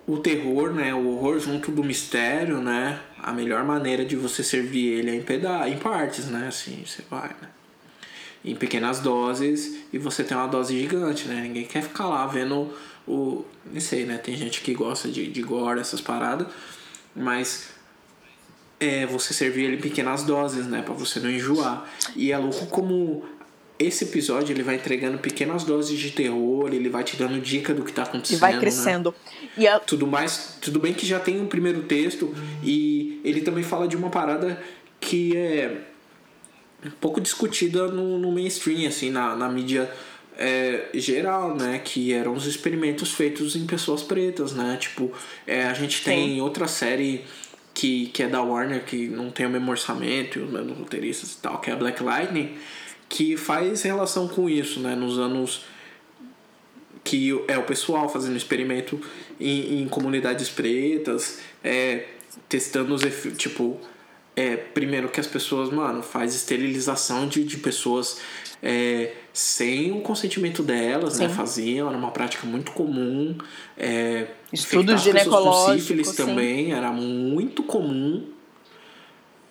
o terror, né, o horror junto do mistério, né, a melhor maneira de você servir ele é em, peda em partes, né, assim, você vai, né, em pequenas doses e você tem uma dose gigante, né, ninguém quer ficar lá vendo o, não sei, né, tem gente que gosta de, de gore, essas paradas, mas é você servir ele em pequenas doses, né, para você não enjoar. E é louco como esse episódio ele vai entregando pequenas doses de terror, ele vai te dando dica do que tá acontecendo. E vai crescendo. Né? E a... Tudo mais, tudo bem que já tem um primeiro texto e ele também fala de uma parada que é um pouco discutida no, no mainstream, assim, na, na mídia é, geral, né? Que eram os experimentos feitos em pessoas pretas, né? Tipo, é, a gente tem Sim. outra série que, que é da Warner, que não tem o mesmo orçamento os mesmos roteiristas e tal, que é a Black Lightning que faz relação com isso, né? Nos anos que é o pessoal fazendo experimento em, em comunidades pretas, é, testando os efeitos, tipo, é, primeiro que as pessoas, mano, faz esterilização de, de pessoas é, sem o consentimento delas, né? sim. né? Faziam, era uma prática muito comum. É, Estudos ginecológicos. sífilis sim. também, era muito comum.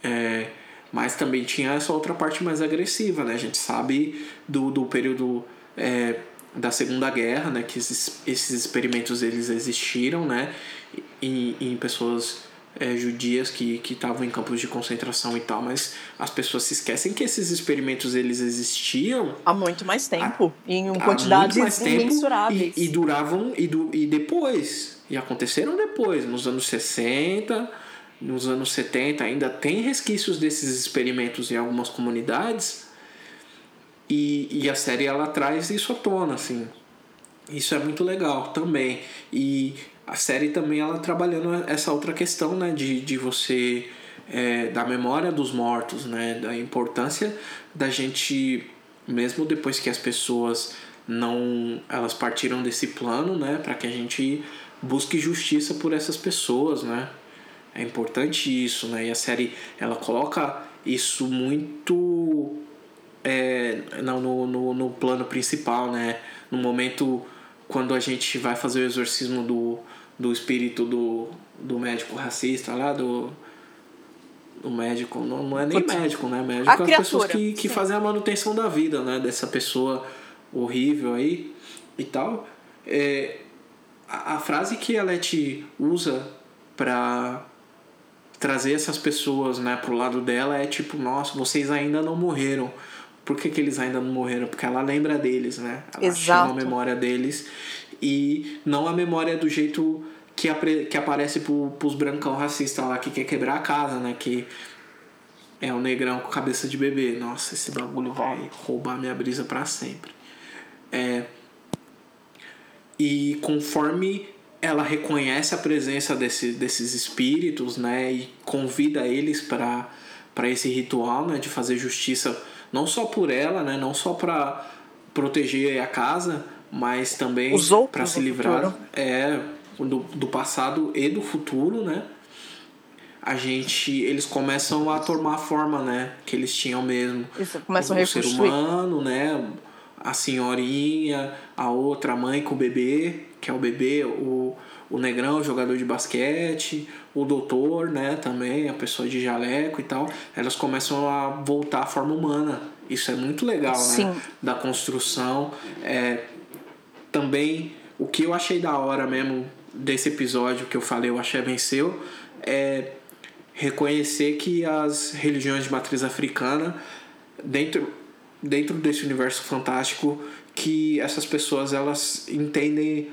É, mas também tinha essa outra parte mais agressiva, né? A gente sabe do, do período é, da Segunda Guerra, né? Que esses, esses experimentos eles existiram, né? Em, em pessoas é, judias que estavam em campos de concentração e tal, mas as pessoas se esquecem que esses experimentos eles existiam há muito mais tempo, há, em quantidades imensuráveis. E, e duravam e, do, e depois, e aconteceram depois, nos anos 60, nos anos 70 ainda tem resquícios desses experimentos em algumas comunidades. E, e a série ela traz isso à tona assim. Isso é muito legal também. E a série também ela trabalhando essa outra questão né de, de você é, da memória dos mortos né da importância da gente mesmo depois que as pessoas não elas partiram desse plano né para que a gente busque justiça por essas pessoas né é importante isso, né? E a série ela coloca isso muito é, no, no, no plano principal, né? No momento quando a gente vai fazer o exorcismo do, do espírito do, do médico racista lá, do. Do médico, não, não é nem médico, né? Médico A é as criatura, pessoas que, que sim. fazem a manutenção da vida, né? Dessa pessoa horrível aí e tal. É, a, a frase que a Leti usa pra trazer essas pessoas né, pro lado dela é tipo, nossa, vocês ainda não morreram. Por que, que eles ainda não morreram? Porque ela lembra deles, né? Ela Exato. chama a memória deles. E não a memória do jeito que, apre- que aparece pro, pros brancão racistas lá que quer quebrar a casa, né? Que é o negrão com cabeça de bebê. Nossa, esse bagulho vai roubar minha brisa pra sempre. É, e conforme ela reconhece a presença desse, desses espíritos, né, e convida eles para para esse ritual, né, de fazer justiça não só por ela, né, não só para proteger a casa, mas também para se livrar é do, do passado e do futuro, né? A gente eles começam a tomar a forma, né, que eles tinham mesmo Isso, começam a o ser humano, né? A senhorinha, a outra mãe com o bebê, que é o bebê, o, o negrão, o jogador de basquete, o doutor, né? Também, a pessoa de jaleco e tal. Elas começam a voltar à forma humana. Isso é muito legal, Sim. né? Da construção. É, também, o que eu achei da hora mesmo desse episódio que eu falei, o Axé Venceu, é reconhecer que as religiões de matriz africana, dentro, dentro desse universo fantástico, que essas pessoas elas entendem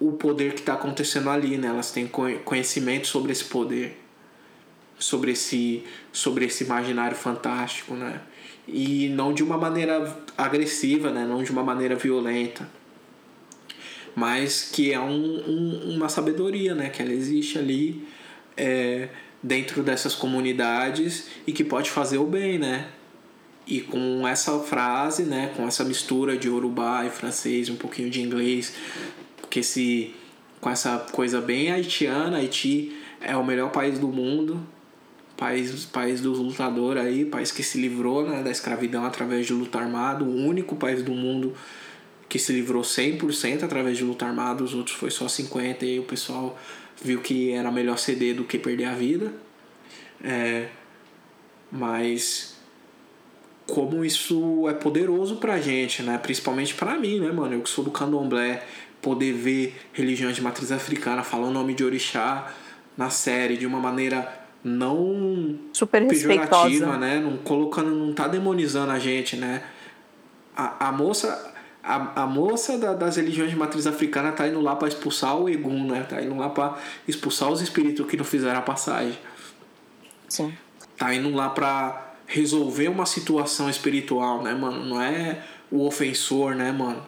o poder que está acontecendo ali, né? Elas têm conhe- conhecimento sobre esse poder, sobre esse, sobre esse imaginário fantástico, né? E não de uma maneira agressiva, né? Não de uma maneira violenta mas que é um, um- uma sabedoria, né? Que ela existe ali é, dentro dessas comunidades e que pode fazer o bem, né? E com essa frase, né? Com essa mistura de urubá e francês, um pouquinho de inglês, porque esse, com essa coisa bem haitiana, Haiti é o melhor país do mundo, país, país dos lutadores aí, país que se livrou né, da escravidão através de luta armada, o único país do mundo que se livrou 100% através de luta armada, os outros foi só 50% e o pessoal viu que era melhor ceder do que perder a vida. É, mas como isso é poderoso pra gente, né? Principalmente pra mim, né, mano? Eu que sou do candomblé, poder ver religiões de matriz africana falar o nome de orixá na série de uma maneira não Super pejorativa, respeitosa. né? Não colocando, não tá demonizando a gente, né? A, a moça, a, a moça da- das religiões de matriz africana tá indo lá para expulsar o Egum, né? Tá indo lá para expulsar os espíritos que não fizeram a passagem. Sim. Tá indo lá para resolver uma situação espiritual, né, mano? Não é o ofensor, né, mano?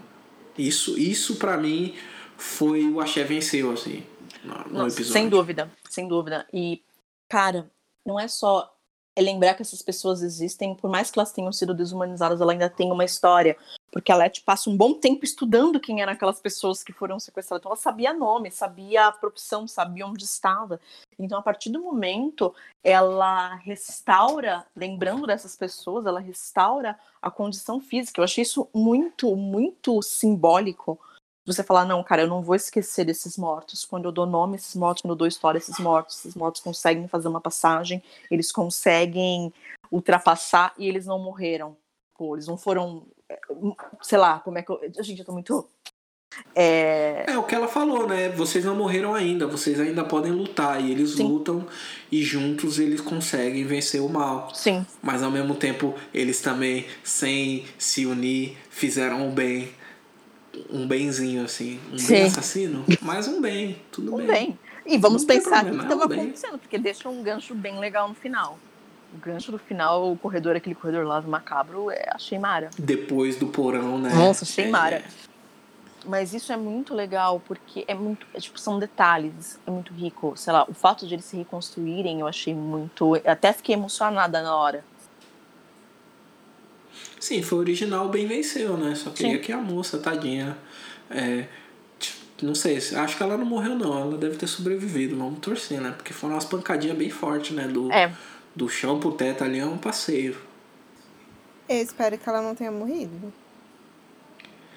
Isso, isso para mim foi o axé venceu, assim, no, no Nossa, episódio. sem dúvida, sem dúvida. E, cara, não é só é lembrar que essas pessoas existem, por mais que elas tenham sido desumanizadas, ela ainda tem uma história. Porque a Leti passa um bom tempo estudando quem eram aquelas pessoas que foram sequestradas. Então ela sabia nome, sabia a profissão, sabia onde estava. Então, a partir do momento, ela restaura, lembrando dessas pessoas, ela restaura a condição física. Eu achei isso muito, muito simbólico você falar, não, cara, eu não vou esquecer desses mortos. Quando eu dou nome a esses mortos, quando eu dou história a esses mortos, esses mortos conseguem fazer uma passagem, eles conseguem ultrapassar e eles não morreram. Pô, eles não foram, sei lá, como é que eu... Gente, eu tô muito... É... É o que ela falou, né? Vocês não morreram ainda, vocês ainda podem lutar. E eles Sim. lutam e juntos eles conseguem vencer o mal. Sim, Mas ao mesmo tempo, eles também, sem se unir, fizeram o bem. Um benzinho, assim. Um Sim. bem assassino, mas um bem. Tudo tudo bem. bem. E vamos Não pensar o que estava é um acontecendo, porque deixa um gancho bem legal no final. O gancho do final, o corredor, aquele corredor lá do macabro, é, achei mara. Depois do porão, né? Nossa, achei É, mara. Mas isso é muito legal, porque é muito. é, tipo, são detalhes, é muito rico. Sei lá, o fato de eles se reconstruírem, eu achei muito. Eu até fiquei emocionada na hora. Sim, foi original, bem venceu, né? Só queria Sim. que a moça, tadinha. É, tipo, não sei, acho que ela não morreu, não. Ela deve ter sobrevivido. Vamos torcer, né? Porque foram umas pancadinhas bem fortes, né? Do, É, do chão pro teto ali é um passeio. Eu espero que ela não tenha morrido.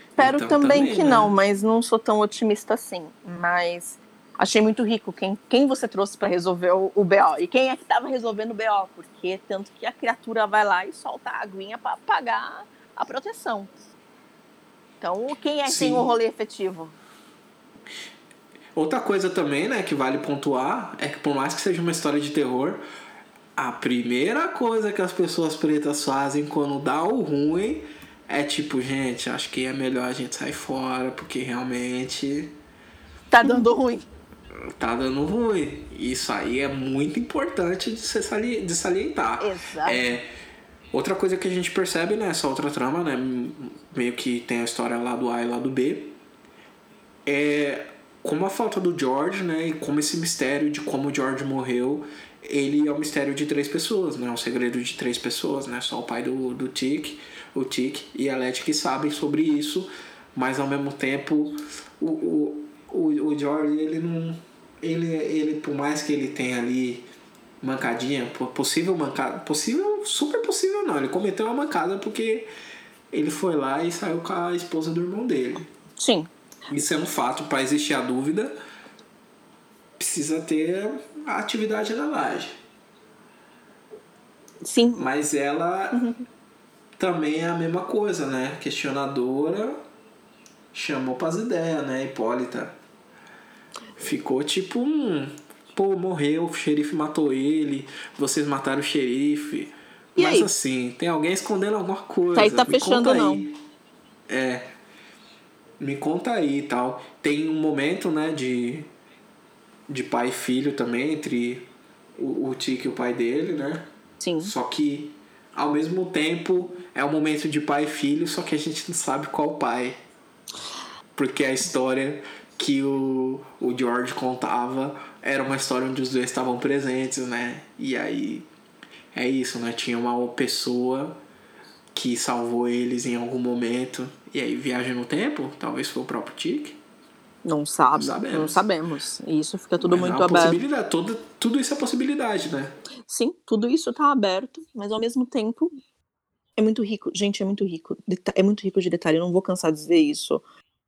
Espero Então, também, também, que né? não, mas não sou tão otimista assim. Mas achei muito rico quem, quem você trouxe pra resolver o, o BO. E quem é que tava resolvendo o BO? Porque tanto que a criatura vai lá e solta a aguinha pra pagar a proteção. Então, quem é que tem o rolê efetivo? Outra coisa também, né, que vale pontuar é que por mais que seja uma história de terror, a primeira coisa que as pessoas pretas fazem quando dá o ruim é tipo, gente, acho que é melhor a gente sair fora, porque realmente Tá dando ruim. tá dando ruim. Isso aí é muito importante de, se sali- de salientar. Exato. É, outra coisa que a gente percebe nessa outra trama, né? Meio que tem a história lá do A e lá do B. É como a falta do George, né? E como esse mistério de como o George morreu, ele é um mistério de três pessoas, né? Um segredo de três pessoas, né? Só o pai do, do Tic, o Tic e a Letty que sabem sobre isso, mas ao mesmo tempo o, o, o, o George, ele não. Ele, ele, por mais que ele tenha ali mancadinha, po- possível mancada, possível, super possível não, ele cometeu uma mancada porque ele foi lá e saiu com a esposa do irmão dele. Sim. Isso é um fato, para existir a dúvida, precisa ter a atividade da laje. Sim. Mas ela também é a mesma coisa, né? Questionadora, chamou pras ideias, né? Hipólita. Ficou tipo um. Pô, morreu, o xerife matou ele, vocês mataram o xerife. E Mas aí? assim, tem alguém escondendo alguma coisa. Tá aí, tá me fechando não. aí. É. Me conta aí e tal. Tem um momento, né, de. De pai e filho também, entre o, o Tiki e o pai dele, né? Sim. Só que ao mesmo tempo é um momento de pai e filho, só que a gente não sabe qual pai. Porque a história que o, o George contava era uma história onde os dois estavam presentes, né? E aí é isso, né? Tinha uma pessoa que salvou eles em algum momento. E aí viagem no tempo, talvez foi o próprio Tic. Não sabe. Sabemos. Não sabemos. E isso fica tudo Mas é muito uma aberto. possibilidade, tudo, tudo isso é possibilidade, né? Sim, tudo isso tá aberto, mas ao mesmo tempo é muito rico. Gente, é muito rico. É muito rico de detalhe. Eu não vou cansar de dizer isso.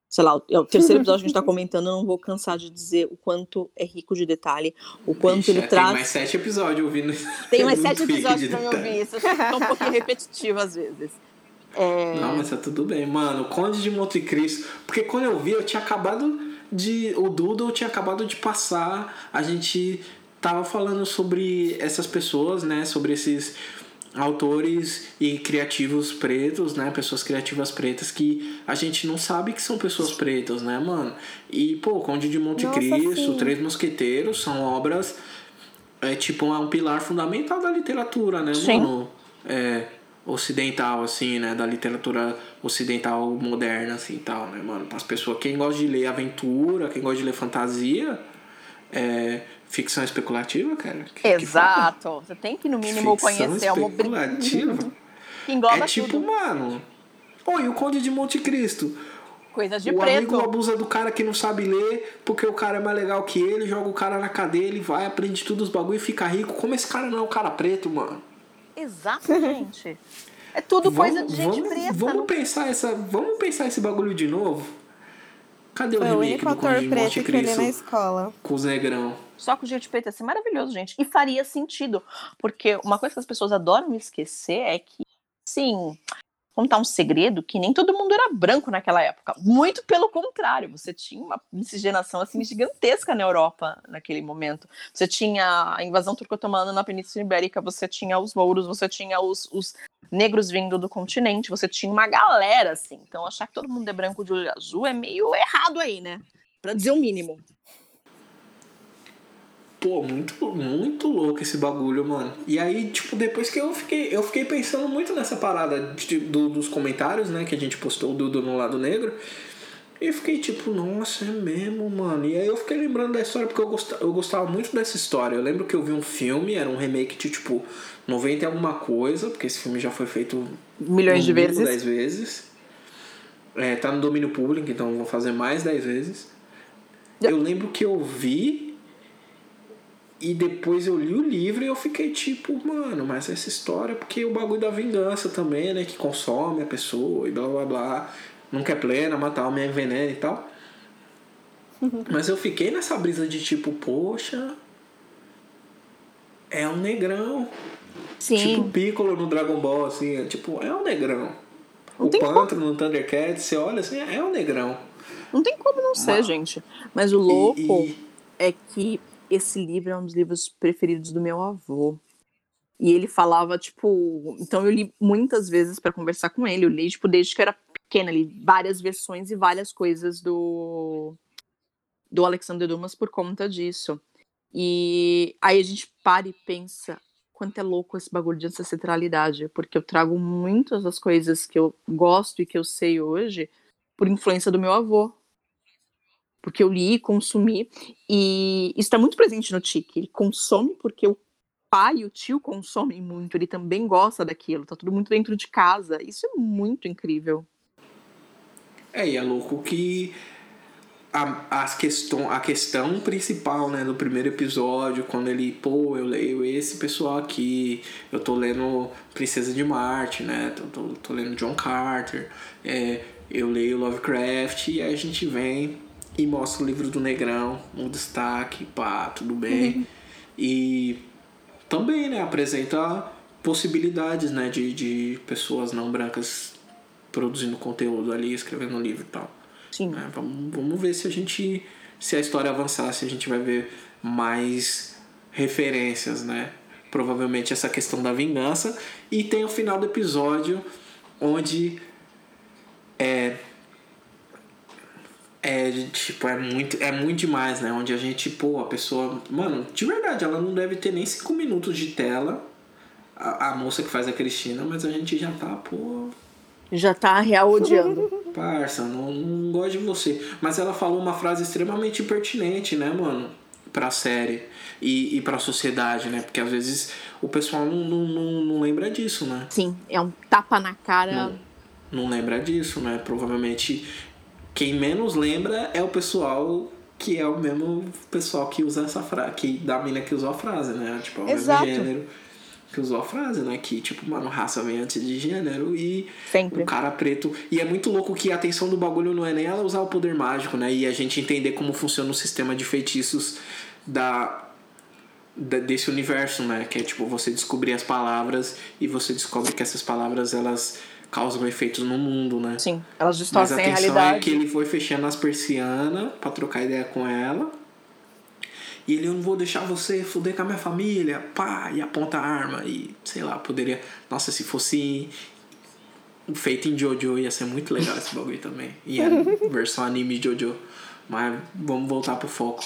Sei lá, é o terceiro episódio que a gente tá comentando, eu não vou cansar de dizer o quanto é rico de detalhe, o quanto ele é, traz. Tem mais sete episódios ouvindo Tem mais É sete episódios de pra me ouvir. Isso fica um pouquinho repetitivo às vezes. É, Não, mas tá tudo bem, mano. Conde de Monte Cristo. Porque quando eu vi, eu tinha acabado de. O Doodle tinha acabado de passar. A gente tava falando sobre essas pessoas, né? Sobre esses autores e criativos pretos, né? Pessoas criativas pretas que a gente não sabe que são pessoas pretas, né, mano? E, pô, Conde de Monte Nossa, Cristo, sim. Três Mosqueteiros são obras. É tipo é um pilar fundamental da literatura, né, Sim. mano? É, ocidental, assim, né? Da literatura ocidental moderna, assim, tal, né, mano? Para as pessoas, quem gosta de ler aventura, quem gosta de ler fantasia, é, ficção especulativa, cara. que- que? Exato. Você tem que, no mínimo, Ficção conhecer uma especulativa. que engloba é tipo, tudo. mano. E o Conde de Monte Cristo? Coisas de o preto. amigo abusa do cara que não sabe ler, porque o cara é mais legal que ele, joga o cara na cadeia, ele vai, aprende tudo os bagulho e fica rico. Como esse cara não é um cara preto, mano? Exato, gente. É tudo coisa de gente vamos, preta. Vamos pensar essa, vamos pensar esse bagulho de novo. Cadê o Foi o remake único do ator preto que eu li na escola. com os negrão? Só com gente preta ia ser maravilhoso, gente. E faria sentido. Porque uma coisa que as pessoas adoram esquecer é que, sim, contar um segredo que nem todo mundo era branco naquela época. Muito pelo contrário, você tinha uma miscigenação assim gigantesca na Europa naquele momento. Você tinha a invasão turco-otomana na Península Ibérica, você tinha os mouros, você tinha os, os negros vindo do continente, você tinha uma galera assim. Então achar que todo mundo é branco de olho azul é meio errado aí, né? Pra dizer o mínimo. Pô, muito, muito louco esse bagulho, mano. E aí, tipo, depois que eu fiquei, eu fiquei pensando muito nessa parada de- do- dos comentários, né, que a gente postou do, do No Lado Negro. E fiquei tipo, nossa, é mesmo, mano. E aí eu fiquei lembrando da história porque eu gostava, eu gostava muito dessa história. Eu lembro que eu vi um filme, era um remake de tipo 90 e alguma coisa, porque esse filme já foi feito Milhões de vezes. 10 vezes. É, tá no domínio público, então vou fazer mais 10 vezes. Eu lembro que eu vi E depois eu li o livro e eu fiquei tipo, mano, mas essa história, porque o bagulho da vingança também, né? Que consome a pessoa e blá blá blá. Nunca é plena, matar homem é veneno e tal. Mas eu fiquei nessa brisa de tipo, poxa, é um negrão. Sim. Tipo Piccolo no Dragon Ball, assim, é, tipo, é um negrão. Não o tem Pântano no Thundercats, você olha assim, é um negrão. Não tem como não ser, gente. Mas o louco E- e- é que esse livro é um dos livros preferidos do meu avô. E ele falava, tipo. Então eu li muitas vezes pra conversar com ele. Eu li, tipo, desde que eu era pequena, li várias versões e várias coisas do. Do Alexander Dumas por conta disso. E aí a gente para e pensa quanto é louco esse bagulho de ancestralidade. Porque eu trago muitas das coisas que eu gosto e que eu sei hoje por influência do meu avô. Porque eu li, consumi, e isso está muito presente no Tiki. Ele consome porque o pai e o tio consomem muito, ele também gosta daquilo, tá tudo muito dentro de casa. Isso é muito incrível. É, e é louco que a, as questão, a questão principal, né, do primeiro episódio, quando ele, pô, eu leio esse pessoal aqui, eu tô lendo Princesa de Marte, né, tô, tô, tô lendo John Carter, é, eu leio Lovecraft, e aí a gente vem e mostra o livro do Negrão, um destaque, pá, tudo bem. E também, né, apresenta possibilidades, né, de, de pessoas não brancas produzindo conteúdo ali, escrevendo livro e tal. Sim. né? Vamos, vamos ver se a gente, se a história avançar, se a gente vai ver mais referências, né? Provavelmente essa questão da vingança. E tem o final do episódio onde é é, tipo, é muito, é muito demais, né? Onde a gente, pô, a pessoa. Mano, de verdade, ela não deve ter nem 5 minutos de tela. A, a moça que faz a Cristina, mas a gente já tá, pô. Já tá real odiando. Parça, não, não gosto de você. Mas ela falou uma frase extremamente pertinente, né, mano? Pra série e, e pra sociedade, né? Porque às vezes o pessoal não, não, não, não lembra disso, né? Sim, é um tapa na cara. Não, não lembra disso, né? Provavelmente quem menos lembra é o pessoal que é o mesmo pessoal que usa essa frase, que da mina que usou a frase, né? Tipo, é o Exato. mesmo gênero que usou a frase, né? Que, tipo, mano, raça vem antes de gênero e Sempre. o cara preto. E é muito louco que a atenção do bagulho não é nem ela usar o poder mágico, né? E a gente entender como funciona o sistema de feitiços da, da- desse universo, né? Que é tipo você descobrir as palavras e você descobre que essas palavras elas causam efeitos no mundo, né? Sim, elas Mas distorcem a a atenção realidade. é que ele foi fechando as persianas pra trocar ideia com ela. E ele, eu não vou deixar você fuder com a minha família, pá, e aponta a arma. E sei lá, poderia. Nossa, se fosse feito em Jojo ia ser muito legal esse bagulho também. E a versão anime de Jojo. Mas vamos voltar pro foco.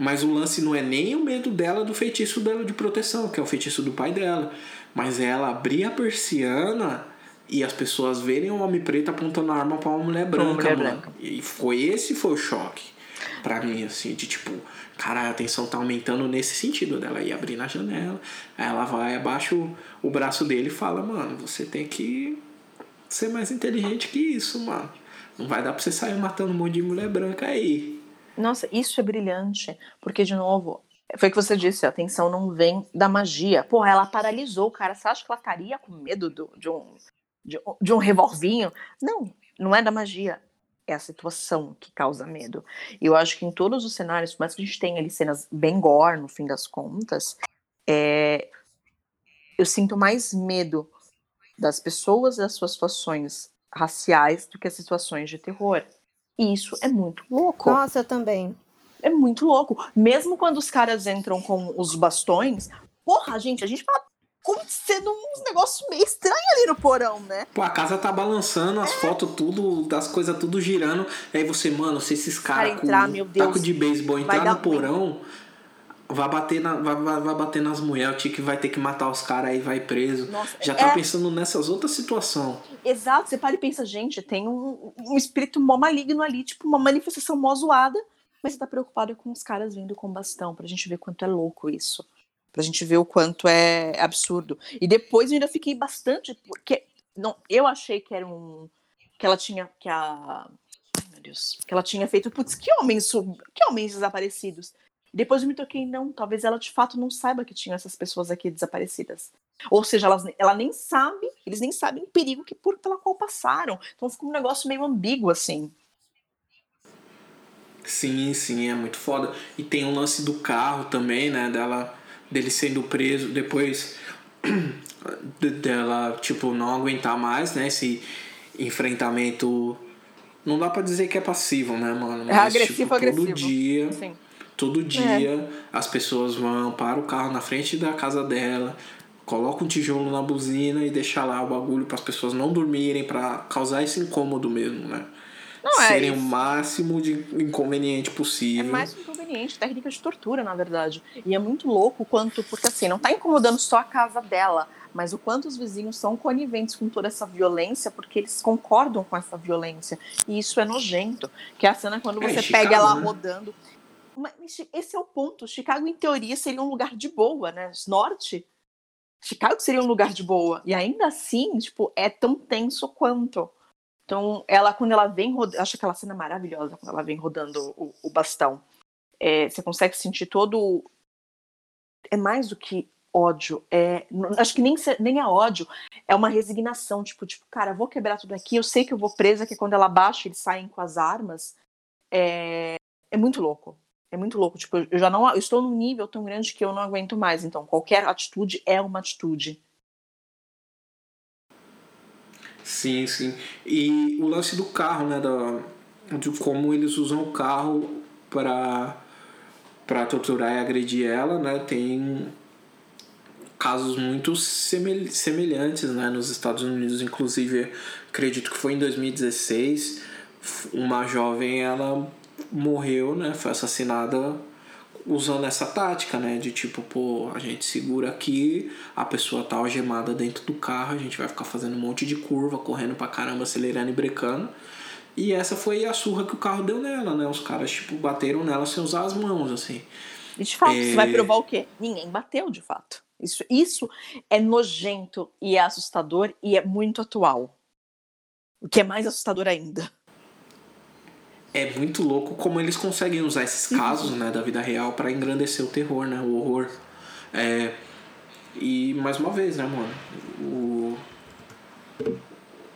Mas o lance não é nem o medo dela do feitiço dela de proteção, que é o feitiço do pai dela. Mas é ela abrir a persiana e as pessoas verem um homem preto apontando a arma pra uma mulher branca, mulher mano. branca. E foi esse foi o choque pra mim, assim, de tipo, cara, a tensão tá aumentando nesse sentido dela ir abrir na janela. Aí ela vai, abaixa o, o braço dele e fala, mano, você tem que ser mais inteligente que isso, mano. Não vai dar pra você sair matando um monte de mulher branca aí. Nossa, isso é brilhante. Porque, de novo, foi o que você disse, a atenção não vem da magia. Porra, ela paralisou o cara. Você acha que ela estaria com medo do- de, um, de, um- de um revolvinho? Não, não é da magia. É a situação que causa medo. E eu acho que em todos os cenários, por mais que a gente tenha ali cenas bem gore, no fim das contas, é, eu sinto mais medo das pessoas e das suas situações raciais do que as situações de terror. E isso é muito louco. Nossa, eu também. É muito louco. Mesmo quando os caras entram com os bastões, porra, gente, a gente fala acontecendo uns negócios meio estranhos ali no porão, né? Pô, a casa tá balançando, as fotos tudo, as coisas tudo girando. Aí você, mano, se esses caras Cara com entrar, meu Deus, taco de beisebol entrar no porão, vai bater, na, vai, vai, vai bater nas mulheres, o Tiki vai ter que matar os caras aí, vai preso. Nossa, Já tá é- pensando nessas outras situações. Exato, você para e pensa, gente, tem um, um espírito mó maligno ali, tipo uma manifestação mó zoada, mas você tá preocupado com os caras vindo com bastão, pra gente ver quanto é louco isso. Pra gente ver o quanto é absurdo. E depois eu ainda fiquei bastante, porque não, eu achei que era um. que ela tinha. que a. Meu Deus. Que ela tinha feito. Putz, que homens, que homens desaparecidos. Depois eu me toquei, não, talvez ela de fato não saiba que tinha essas pessoas aqui desaparecidas. Ou seja, elas, ela nem sabe, eles nem sabem o perigo que por pela qual passaram. Então fica um negócio meio ambíguo, assim. Sim, sim, é muito foda. E tem o lance do carro também, né? Dela, dele sendo preso, depois dela, tipo, não aguentar mais, né? Esse enfrentamento. Não dá pra dizer que é passivo, né, mano? É Mas, é agressivo, tipo, agressivo. Todo dia. Sim. Todo é. dia é. as pessoas vão, para o carro na frente da casa dela, coloca um tijolo na buzina e deixa lá o bagulho para as pessoas não dormirem, para causar esse incômodo mesmo, né? Não é Serem isso. o máximo de inconveniente possível. É mais inconveniente, técnica de tortura, na verdade. E é muito louco quanto, porque assim, não tá incomodando só a casa dela, mas o quanto os vizinhos são coniventes com toda essa violência, porque eles concordam com essa violência. E isso é nojento. Que é a cena quando é, você é, Chicago, pega ela né? rodando. Mas esse é o ponto. Chicago, em teoria, seria um lugar de boa, né? Norte. Chicago seria um lugar de boa. E ainda assim, tipo, é tão tenso quanto. Então, ela, quando ela vem rodando, acho aquela cena maravilhosa quando ela vem rodando o, o bastão. É, você consegue sentir todo. É mais do que ódio. É, acho que nem, nem é ódio, é uma resignação. Tipo, tipo, cara, vou quebrar tudo aqui, eu sei que eu vou presa, que quando ela baixa, eles saem com as armas. É, é muito louco. É muito louco. Tipo, eu já não eu estou num nível tão grande que eu não aguento mais. Então, qualquer atitude é uma atitude. Sim, sim. E o lance do carro, né? Da, de como eles usam o carro para para torturar e agredir ela, né? Tem casos muito semelhantes, né? Nos Estados Unidos, inclusive, acredito que foi em 2016, uma jovem ela morreu, né? Foi assassinada usando essa tática, né? De tipo, pô, a gente segura aqui, a pessoa tá algemada dentro do carro, a gente vai ficar fazendo um monte de curva, correndo pra caramba, acelerando e brecando. E essa foi a surra que o carro deu nela, né? Os caras, tipo, bateram nela sem usar as mãos, assim. E de fato, é... você vai provar o quê? Ninguém bateu, de fato. Isso, isso é nojento e é assustador e é muito atual. O que é mais assustador ainda é muito louco como eles conseguem usar esses uhum. casos né, da vida real para engrandecer o terror, né? O horror. É, e mais uma vez, né, mano? O,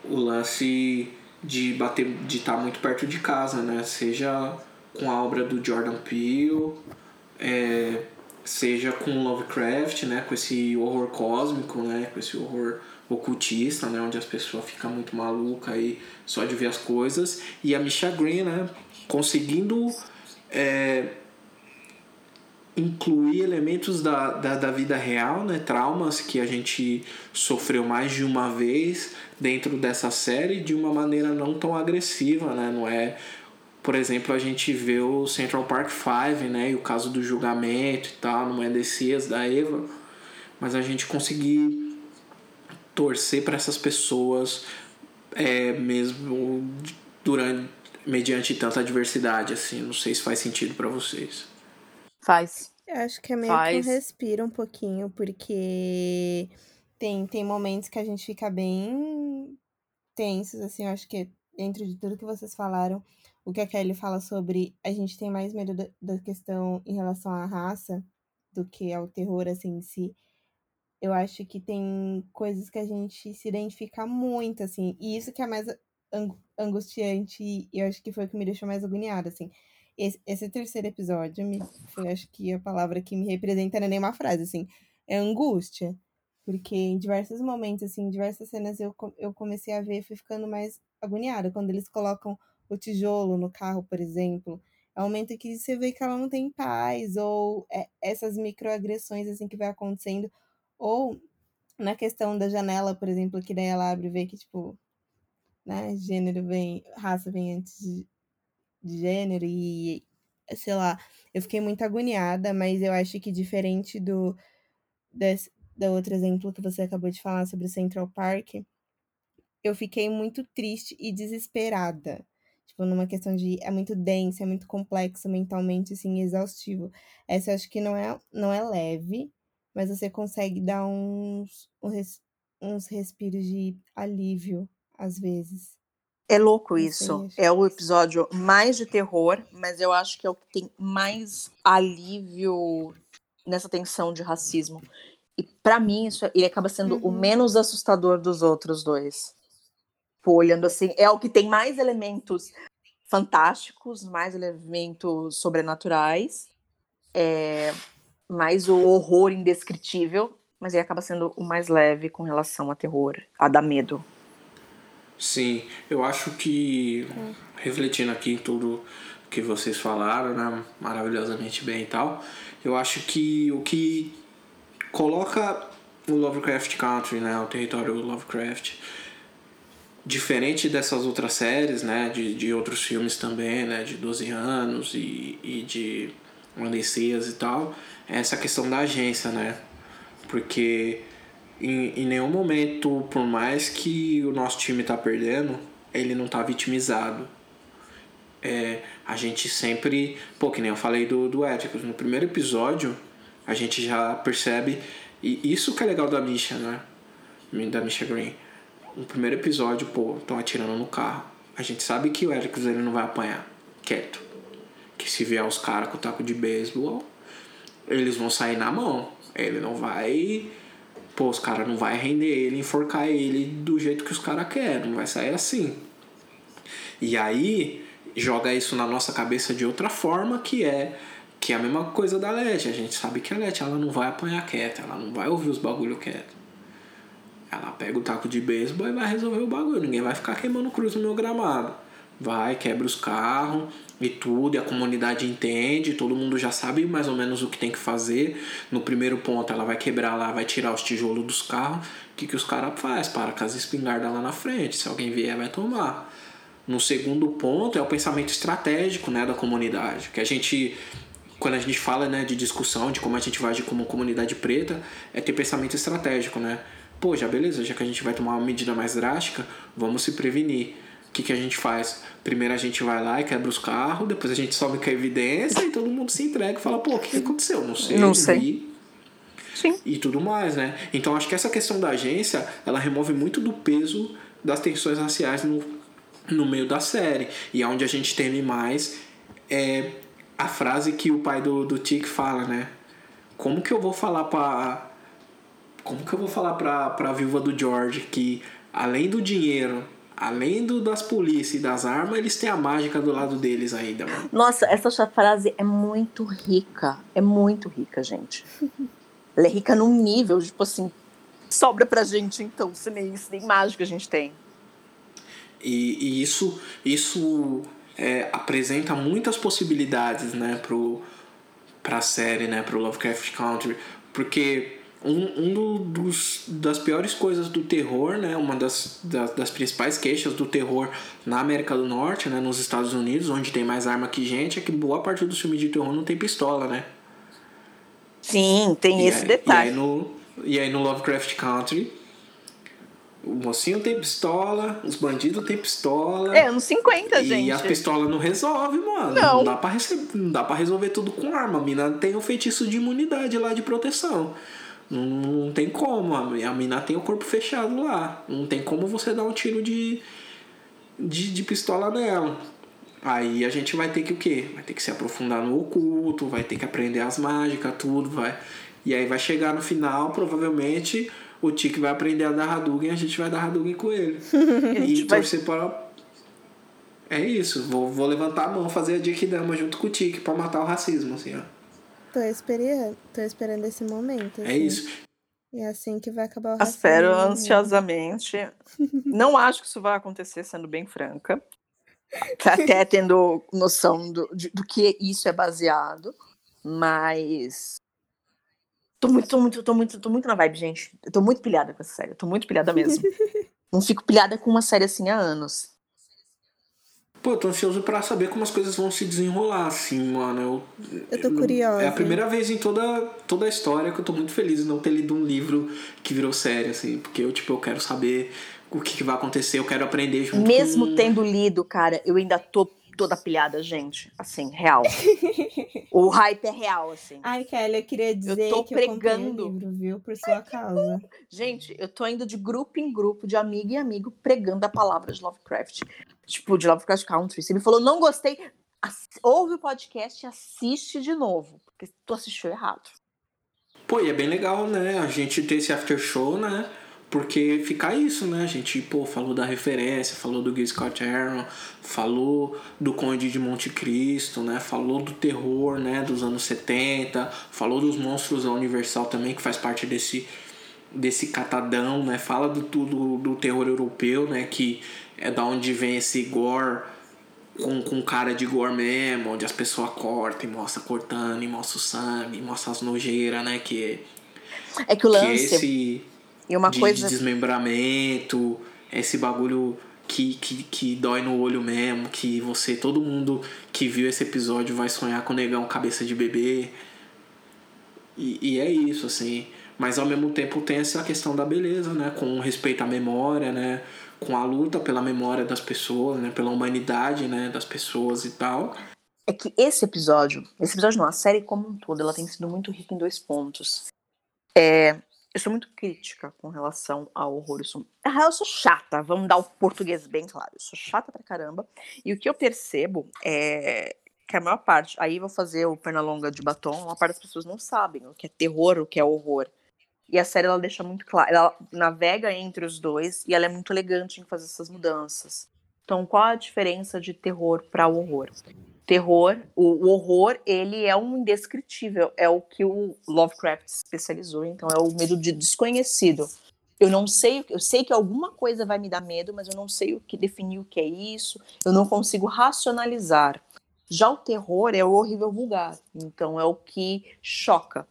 o lance de bater, de estar tá muito perto de casa, né? Seja com a obra do Jordan Peele, é, seja com Lovecraft, né? Com esse horror cósmico, né? Com esse horror ocultista, né, onde as pessoas ficam muito malucas aí só de ver as coisas, e a Misha Green, né, conseguindo é, incluir elementos da, da, da vida real, né, traumas que a gente sofreu mais de uma vez dentro dessa série de uma maneira não tão agressiva, né, não é por exemplo, a gente vê o Central Park 5, né, e o caso do julgamento e tal, não é Dessias da Eva, mas a gente conseguir torcer para essas pessoas é, mesmo durante mediante tanta adversidade assim. Não sei se faz sentido para vocês. Faz. Eu acho que é meio faz. que um respiro um pouquinho porque tem tem momentos que a gente fica bem tensos assim. Eu acho que dentro de tudo que vocês falaram o que a Kelly fala sobre a gente tem mais medo da, da questão em relação à raça do que ao terror assim em si eu acho que tem coisas que a gente se identifica muito, assim, e isso que é mais angustiante, e eu acho que foi o que me deixou mais agoniada, assim. Esse, esse terceiro episódio me, foi, acho que a palavra que me representa não é nem uma frase, assim, é angústia. Porque em diversos momentos, assim, em diversas cenas eu, eu comecei a ver, fui ficando mais agoniada. Quando eles colocam o tijolo no carro, por exemplo, é um momento que você vê que ela não tem paz, ou é, essas microagressões, assim, que vai acontecendo, ou na questão da janela, por exemplo, que daí ela abre e vê que, tipo, né, gênero vem, raça vem antes de, gênero e, sei lá, eu fiquei muito agoniada, mas eu acho que diferente do, desse, do outro exemplo que você acabou de falar sobre o Central Park, eu fiquei muito triste e desesperada. Tipo, numa questão de é muito denso, é muito complexo mentalmente, assim, exaustivo. Essa eu acho que não é, não é leve, mas você consegue dar uns, uns respiros de alívio às vezes. É louco isso. É o episódio mais de terror, mas eu acho que é o que tem mais alívio nessa tensão de racismo. E pra mim, isso, ele acaba sendo o Uhum. menos assustador dos outros dois. Pô, olhando assim, é o que tem mais elementos fantásticos, mais elementos sobrenaturais, é, mais o horror indescritível, mas ele acaba sendo o mais leve com relação a terror, a dar medo. Sim, eu acho que, refletindo aqui em tudo que vocês falaram, né, maravilhosamente bem e tal, eu acho que o que coloca o Lovecraft Country, né, o território Lovecraft, diferente dessas outras séries, né, de, de outros filmes também, né, de 12 anos e, e de Odisseias e tal, essa questão da agência, né, porque em, em nenhum momento, por mais que o nosso time tá perdendo, ele não tá vitimizado. É, a gente sempre, pô, que nem eu falei do, do Éticos, no primeiro episódio a gente já percebe, e isso que é legal da Misha, né? Da Misha Green. No primeiro episódio, pô, estão atirando no carro. A gente sabe que o Éticos ele não vai apanhar, quieto. Que se vier os caras com o taco de beisebol, eles vão sair na mão. Ele não vai. Pô, os caras não vai render ele, enforcar ele do jeito que os caras querem. Não vai sair assim. E aí joga isso na nossa cabeça de outra forma, que é que é a mesma coisa da Leti. A gente sabe que a Leti ela não vai apanhar quieta, ela não vai ouvir os bagulho quieto. Ela pega o taco de beisebol e vai resolver o bagulho. Ninguém vai ficar queimando cruz no meu gramado. Vai, quebra os carros e tudo, e a comunidade entende, todo mundo já sabe mais ou menos o que tem que fazer. No primeiro ponto, ela vai quebrar lá, vai tirar os tijolos dos carros. O que, que os caras fazem? Para com as espingardas lá na frente. Se alguém vier, vai tomar. No segundo ponto é o pensamento estratégico né, da comunidade. Que a gente, quando a gente fala né, de discussão, de como a gente vai agir como comunidade preta, é ter pensamento estratégico, né? Pô, já beleza, já que a gente vai tomar uma medida mais drástica, vamos se prevenir. Que, que a gente faz? Primeiro a gente vai lá e quebra os carros, depois a gente sobe com a evidência e todo mundo se entrega e fala, pô, o que, que aconteceu? Não sei, Não sei. vi Sim. e tudo mais, né? Então acho que essa questão da agência, ela remove muito do peso das tensões raciais no, no meio da série. E é onde a gente teme mais é a frase que o pai do, do Tic fala, né? Como que eu vou falar pra. Como que eu vou falar pra, pra viúva do George que além do dinheiro, além do, das polícias e das armas, eles têm a mágica do lado deles ainda, mano. Nossa, essa frase é muito rica. É muito rica, gente. Ela é rica num nível, tipo assim, sobra pra gente, então, se nem, se nem mágica a gente tem. E, e isso, isso é, apresenta muitas possibilidades né, pro, pra série, né, pro Lovecraft Country, porque um, um do- dos, das piores coisas do terror, né, uma das, das, das principais queixas do terror na América do Norte, né, nos Estados Unidos, onde tem mais arma que gente, é que boa parte dos filmes de terror não tem pistola, né? Sim, tem E esse aí- detalhe. E aí, no, e aí no Lovecraft Country, o mocinho tem pistola, os bandidos têm pistola. É, anos 50, E gente. as pistolas não resolve, mano. Não. dá pra rece- não dá pra resolver tudo com arma. A mina tem o feitiço de imunidade lá de proteção. Não, não tem como. A mina tem o corpo fechado lá. Não tem como você dar um tiro de, de, de pistola nela. Aí a gente vai ter que o quê? Vai ter que se aprofundar no oculto, vai ter que aprender as mágicas, tudo, vai. E aí vai chegar no final, provavelmente, o Tiki vai aprender a dar Hadouken e a gente vai dar Hadouken com ele. E vai- torcer para. É isso, vou, vou levantar a mão, fazer a Dick Dama junto com o Tiki pra matar o racismo, assim, ó. Tô esperando, tô esperando esse momento. É assim. isso. E é assim que vai acabar o. Espero ansiosamente. Não acho que isso vai acontecer, sendo bem franca. Até tendo noção do, de- do que isso é baseado. Mas. Tô muito, tô muito, tô muito, tô muito na vibe, gente. Eu tô muito pilhada com essa série. Eu tô muito pilhada mesmo. Não fico pilhada com uma série assim há anos. Pô, eu tô ansioso pra saber como as coisas vão se desenrolar, assim, mano. Eu, Eu tô curiosa. É a primeira vez em toda, toda a história que eu tô muito feliz em não ter lido um livro que virou série, assim. Porque eu, tipo, eu quero saber o que, que vai acontecer, eu quero aprender junto Mesmo com... tendo lido, cara, eu ainda tô toda pilhada, gente. Assim, real. o hype é real, assim. Ai, Kelly, eu queria dizer tô que eu comprei pregando. o livro, viu? Por sua causa. Gente, eu tô indo de grupo em grupo, de amigo em amigo, pregando a palavra de Lovecraft. Tipo, de Lovecraft Country. Você me falou, não gostei, ouve o podcast e assiste de novo, porque tu assistiu errado. Pô, e é bem legal, né? A gente ter esse after show, né? Porque fica isso, né? A gente, pô, falou da referência, falou do Gil Scott Aaron, falou do Conde de Monte Cristo, né? Falou do terror, né? Dos anos 70, falou dos monstros da Universal também, que faz parte desse, desse catadão, né? Fala do, do, do terror europeu, né? Que é da onde vem esse gore com, com cara de gore mesmo, onde as pessoas cortam e mostra cortando, e mostra o sangue, e mostra as nojeiras, né? Que, é que o lance... Que esse e uma de, coisa... de desmembramento, esse bagulho que, que, que dói no olho mesmo, que você, todo mundo que viu esse episódio vai sonhar com o negão cabeça de bebê. E, e é isso, assim. Mas ao mesmo tempo tem essa questão da beleza, né? Com respeito à memória, né? Com a luta pela memória das pessoas, né, pela humanidade, né, das pessoas e tal. É que esse episódio, esse episódio não, a série como um todo, ela tem sido muito rica em dois pontos. É, eu sou muito crítica com relação ao horror. Eu sou, eu sou chata, vamos dar o português bem claro. Eu sou chata pra caramba. E o que eu percebo é que a maior parte, aí vou fazer o Pernalonga de batom, a parte das pessoas não sabem o que é terror, o que é horror. E a série ela deixa muito claro, ela navega entre os dois e ela é muito elegante em fazer essas mudanças. Então, qual a diferença de terror para horror? Terror, o, o, horror, ele é um indescritível, é o que o Lovecraft especializou, então é o medo de desconhecido. Eu não sei, eu sei que alguma coisa vai me dar medo, mas eu não sei o que definir o que é isso, eu não consigo racionalizar. Já o terror é o horrível vulgar, então é o que choca.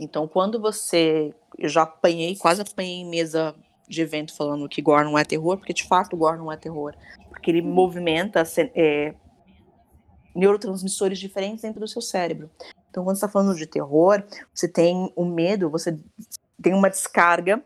Então, quando você eu já apanhei, quase apanhei em mesa de evento falando que gore não é terror, porque de fato gore não é terror. Porque ele movimenta é, neurotransmissores diferentes dentro do seu cérebro. Então, quando você está falando de terror, você tem o medo, você tem uma descarga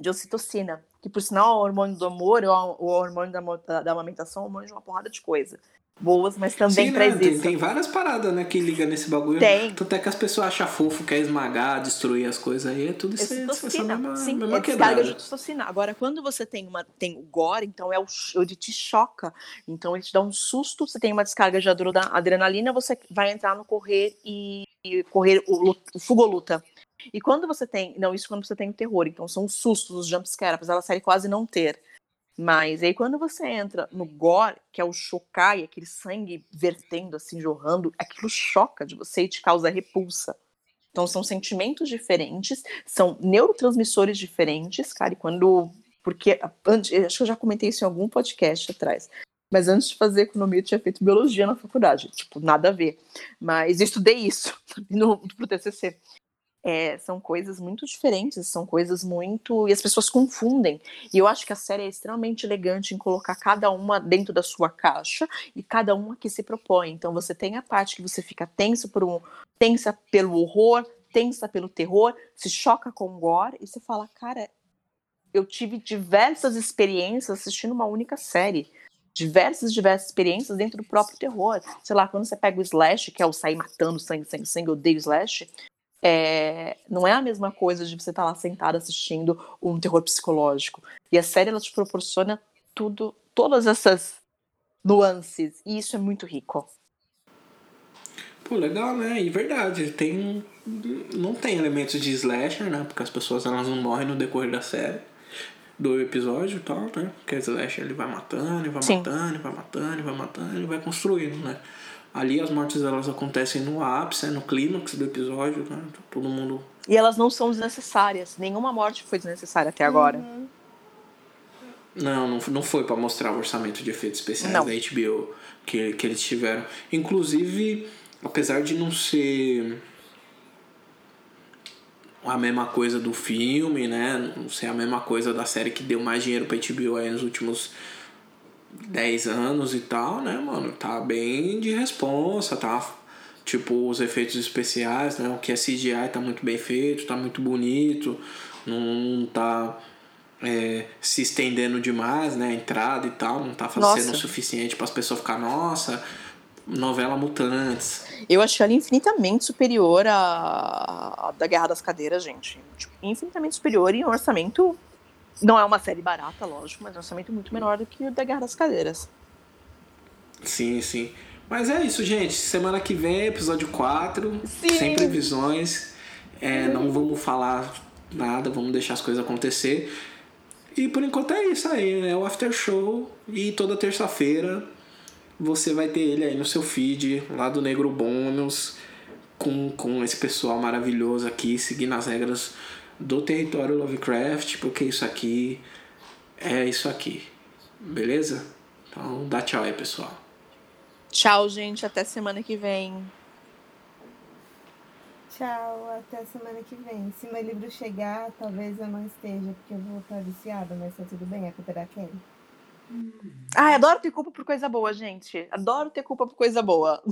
de ocitocina, que por sinal é o hormônio do amor, o hormônio da, da amamentação, é o hormônio de uma porrada de coisa boas, mas também Sim, traz né? tem, isso. Tem várias paradas, né, que liga nesse bagulho. Tem. Tanto é que as pessoas acham fofo, quer esmagar, destruir as coisas aí, é tudo isso aí, essa mesma, Sim, mesma é descarga de ocitocina. Agora, quando você tem uma tem o gore, então é o ele te choca, então ele te dá um susto, você tem uma descarga de adrenalina, você vai entrar no correr e, e correr o, o fuga luta. E quando você tem, não, isso quando você tem o terror, então são os sustos, os jumpscares, apesar da série quase não ter. Mas aí quando você entra no gore, que é o chocar e aquele sangue vertendo, assim, jorrando, aquilo choca de você e te causa repulsa. Então são sentimentos diferentes, são neurotransmissores diferentes, cara, e quando. Porque antes, acho que eu já comentei isso em algum podcast atrás. Mas antes de fazer economia, eu tinha feito biologia na faculdade. Tipo, nada a ver. Mas eu estudei isso no, pro TCC é, são coisas muito diferentes, são coisas muito. E as pessoas confundem. E eu acho que a série é extremamente elegante em colocar cada uma dentro da sua caixa e cada uma que se propõe. Então você tem a parte que você fica tenso por um. tensa pelo horror, tensa pelo terror, se choca com o gore, e você fala, cara, eu tive diversas experiências assistindo uma única série diversas, diversas experiências dentro do próprio terror. Sei lá, quando você pega o slash, que é o sair matando sangue, sangue, sangue, eu odeio slash, é, não é a mesma coisa de você estar tá lá sentado assistindo um terror psicológico. E a série ela te proporciona tudo, todas essas nuances, e isso é muito rico. Pô, legal, né? E verdade, tem não tem elementos de slasher, né? Porque as pessoas elas não morrem no decorrer da série do episódio e tal, né? Porque a slasher ele vai matando, e vai Sim. matando, e vai matando, e vai matando, e vai construindo, né? Ali as mortes elas acontecem no ápice, no clímax do episódio, né? Todo mundo. E elas não são desnecessárias. Nenhuma morte foi desnecessária até agora. Uhum. Não, não, não foi para mostrar o orçamento de efeitos especiais não. da HBO que, que eles tiveram. Inclusive, apesar de não ser a mesma coisa do filme, né? Não ser a mesma coisa da série que deu mais dinheiro pra HBO aí nos últimos 10 anos e tal, né, mano? Tá bem de responsa, tá? Tipo, os efeitos especiais, né? O que é CGI tá muito bem feito, tá muito bonito, não tá é, se estendendo demais, né? A entrada e tal, não tá fazendo o suficiente para as pessoas ficar, nossa, novela Mutantes. Eu achei ela infinitamente superior à, à da Guerra das Cadeiras, gente. Tipo, infinitamente superior em orçamento não é uma série barata, lógico, mas é um orçamento muito menor do que o da Guerra das Cadeiras. Sim, sim. Mas é isso, gente. Semana que vem, episódio 4. Sim. Sem previsões. É, não vamos falar nada, vamos deixar as coisas acontecer. E por enquanto é isso aí, né? O After Show. E toda terça-feira você vai ter ele aí no seu feed, lá do Negro Bônus, com, com esse pessoal maravilhoso aqui, seguindo as regras do território Lovecraft, porque isso aqui é isso aqui. Beleza? Então dá tchau aí, pessoal. Tchau, gente. Até semana que vem. Tchau, até semana que vem. Se meu livro chegar, talvez eu não esteja, porque eu vou estar viciada, mas tá tudo bem, é culpa da Kelly. Ai, adoro ter culpa por coisa boa, gente. Adoro ter culpa por coisa boa.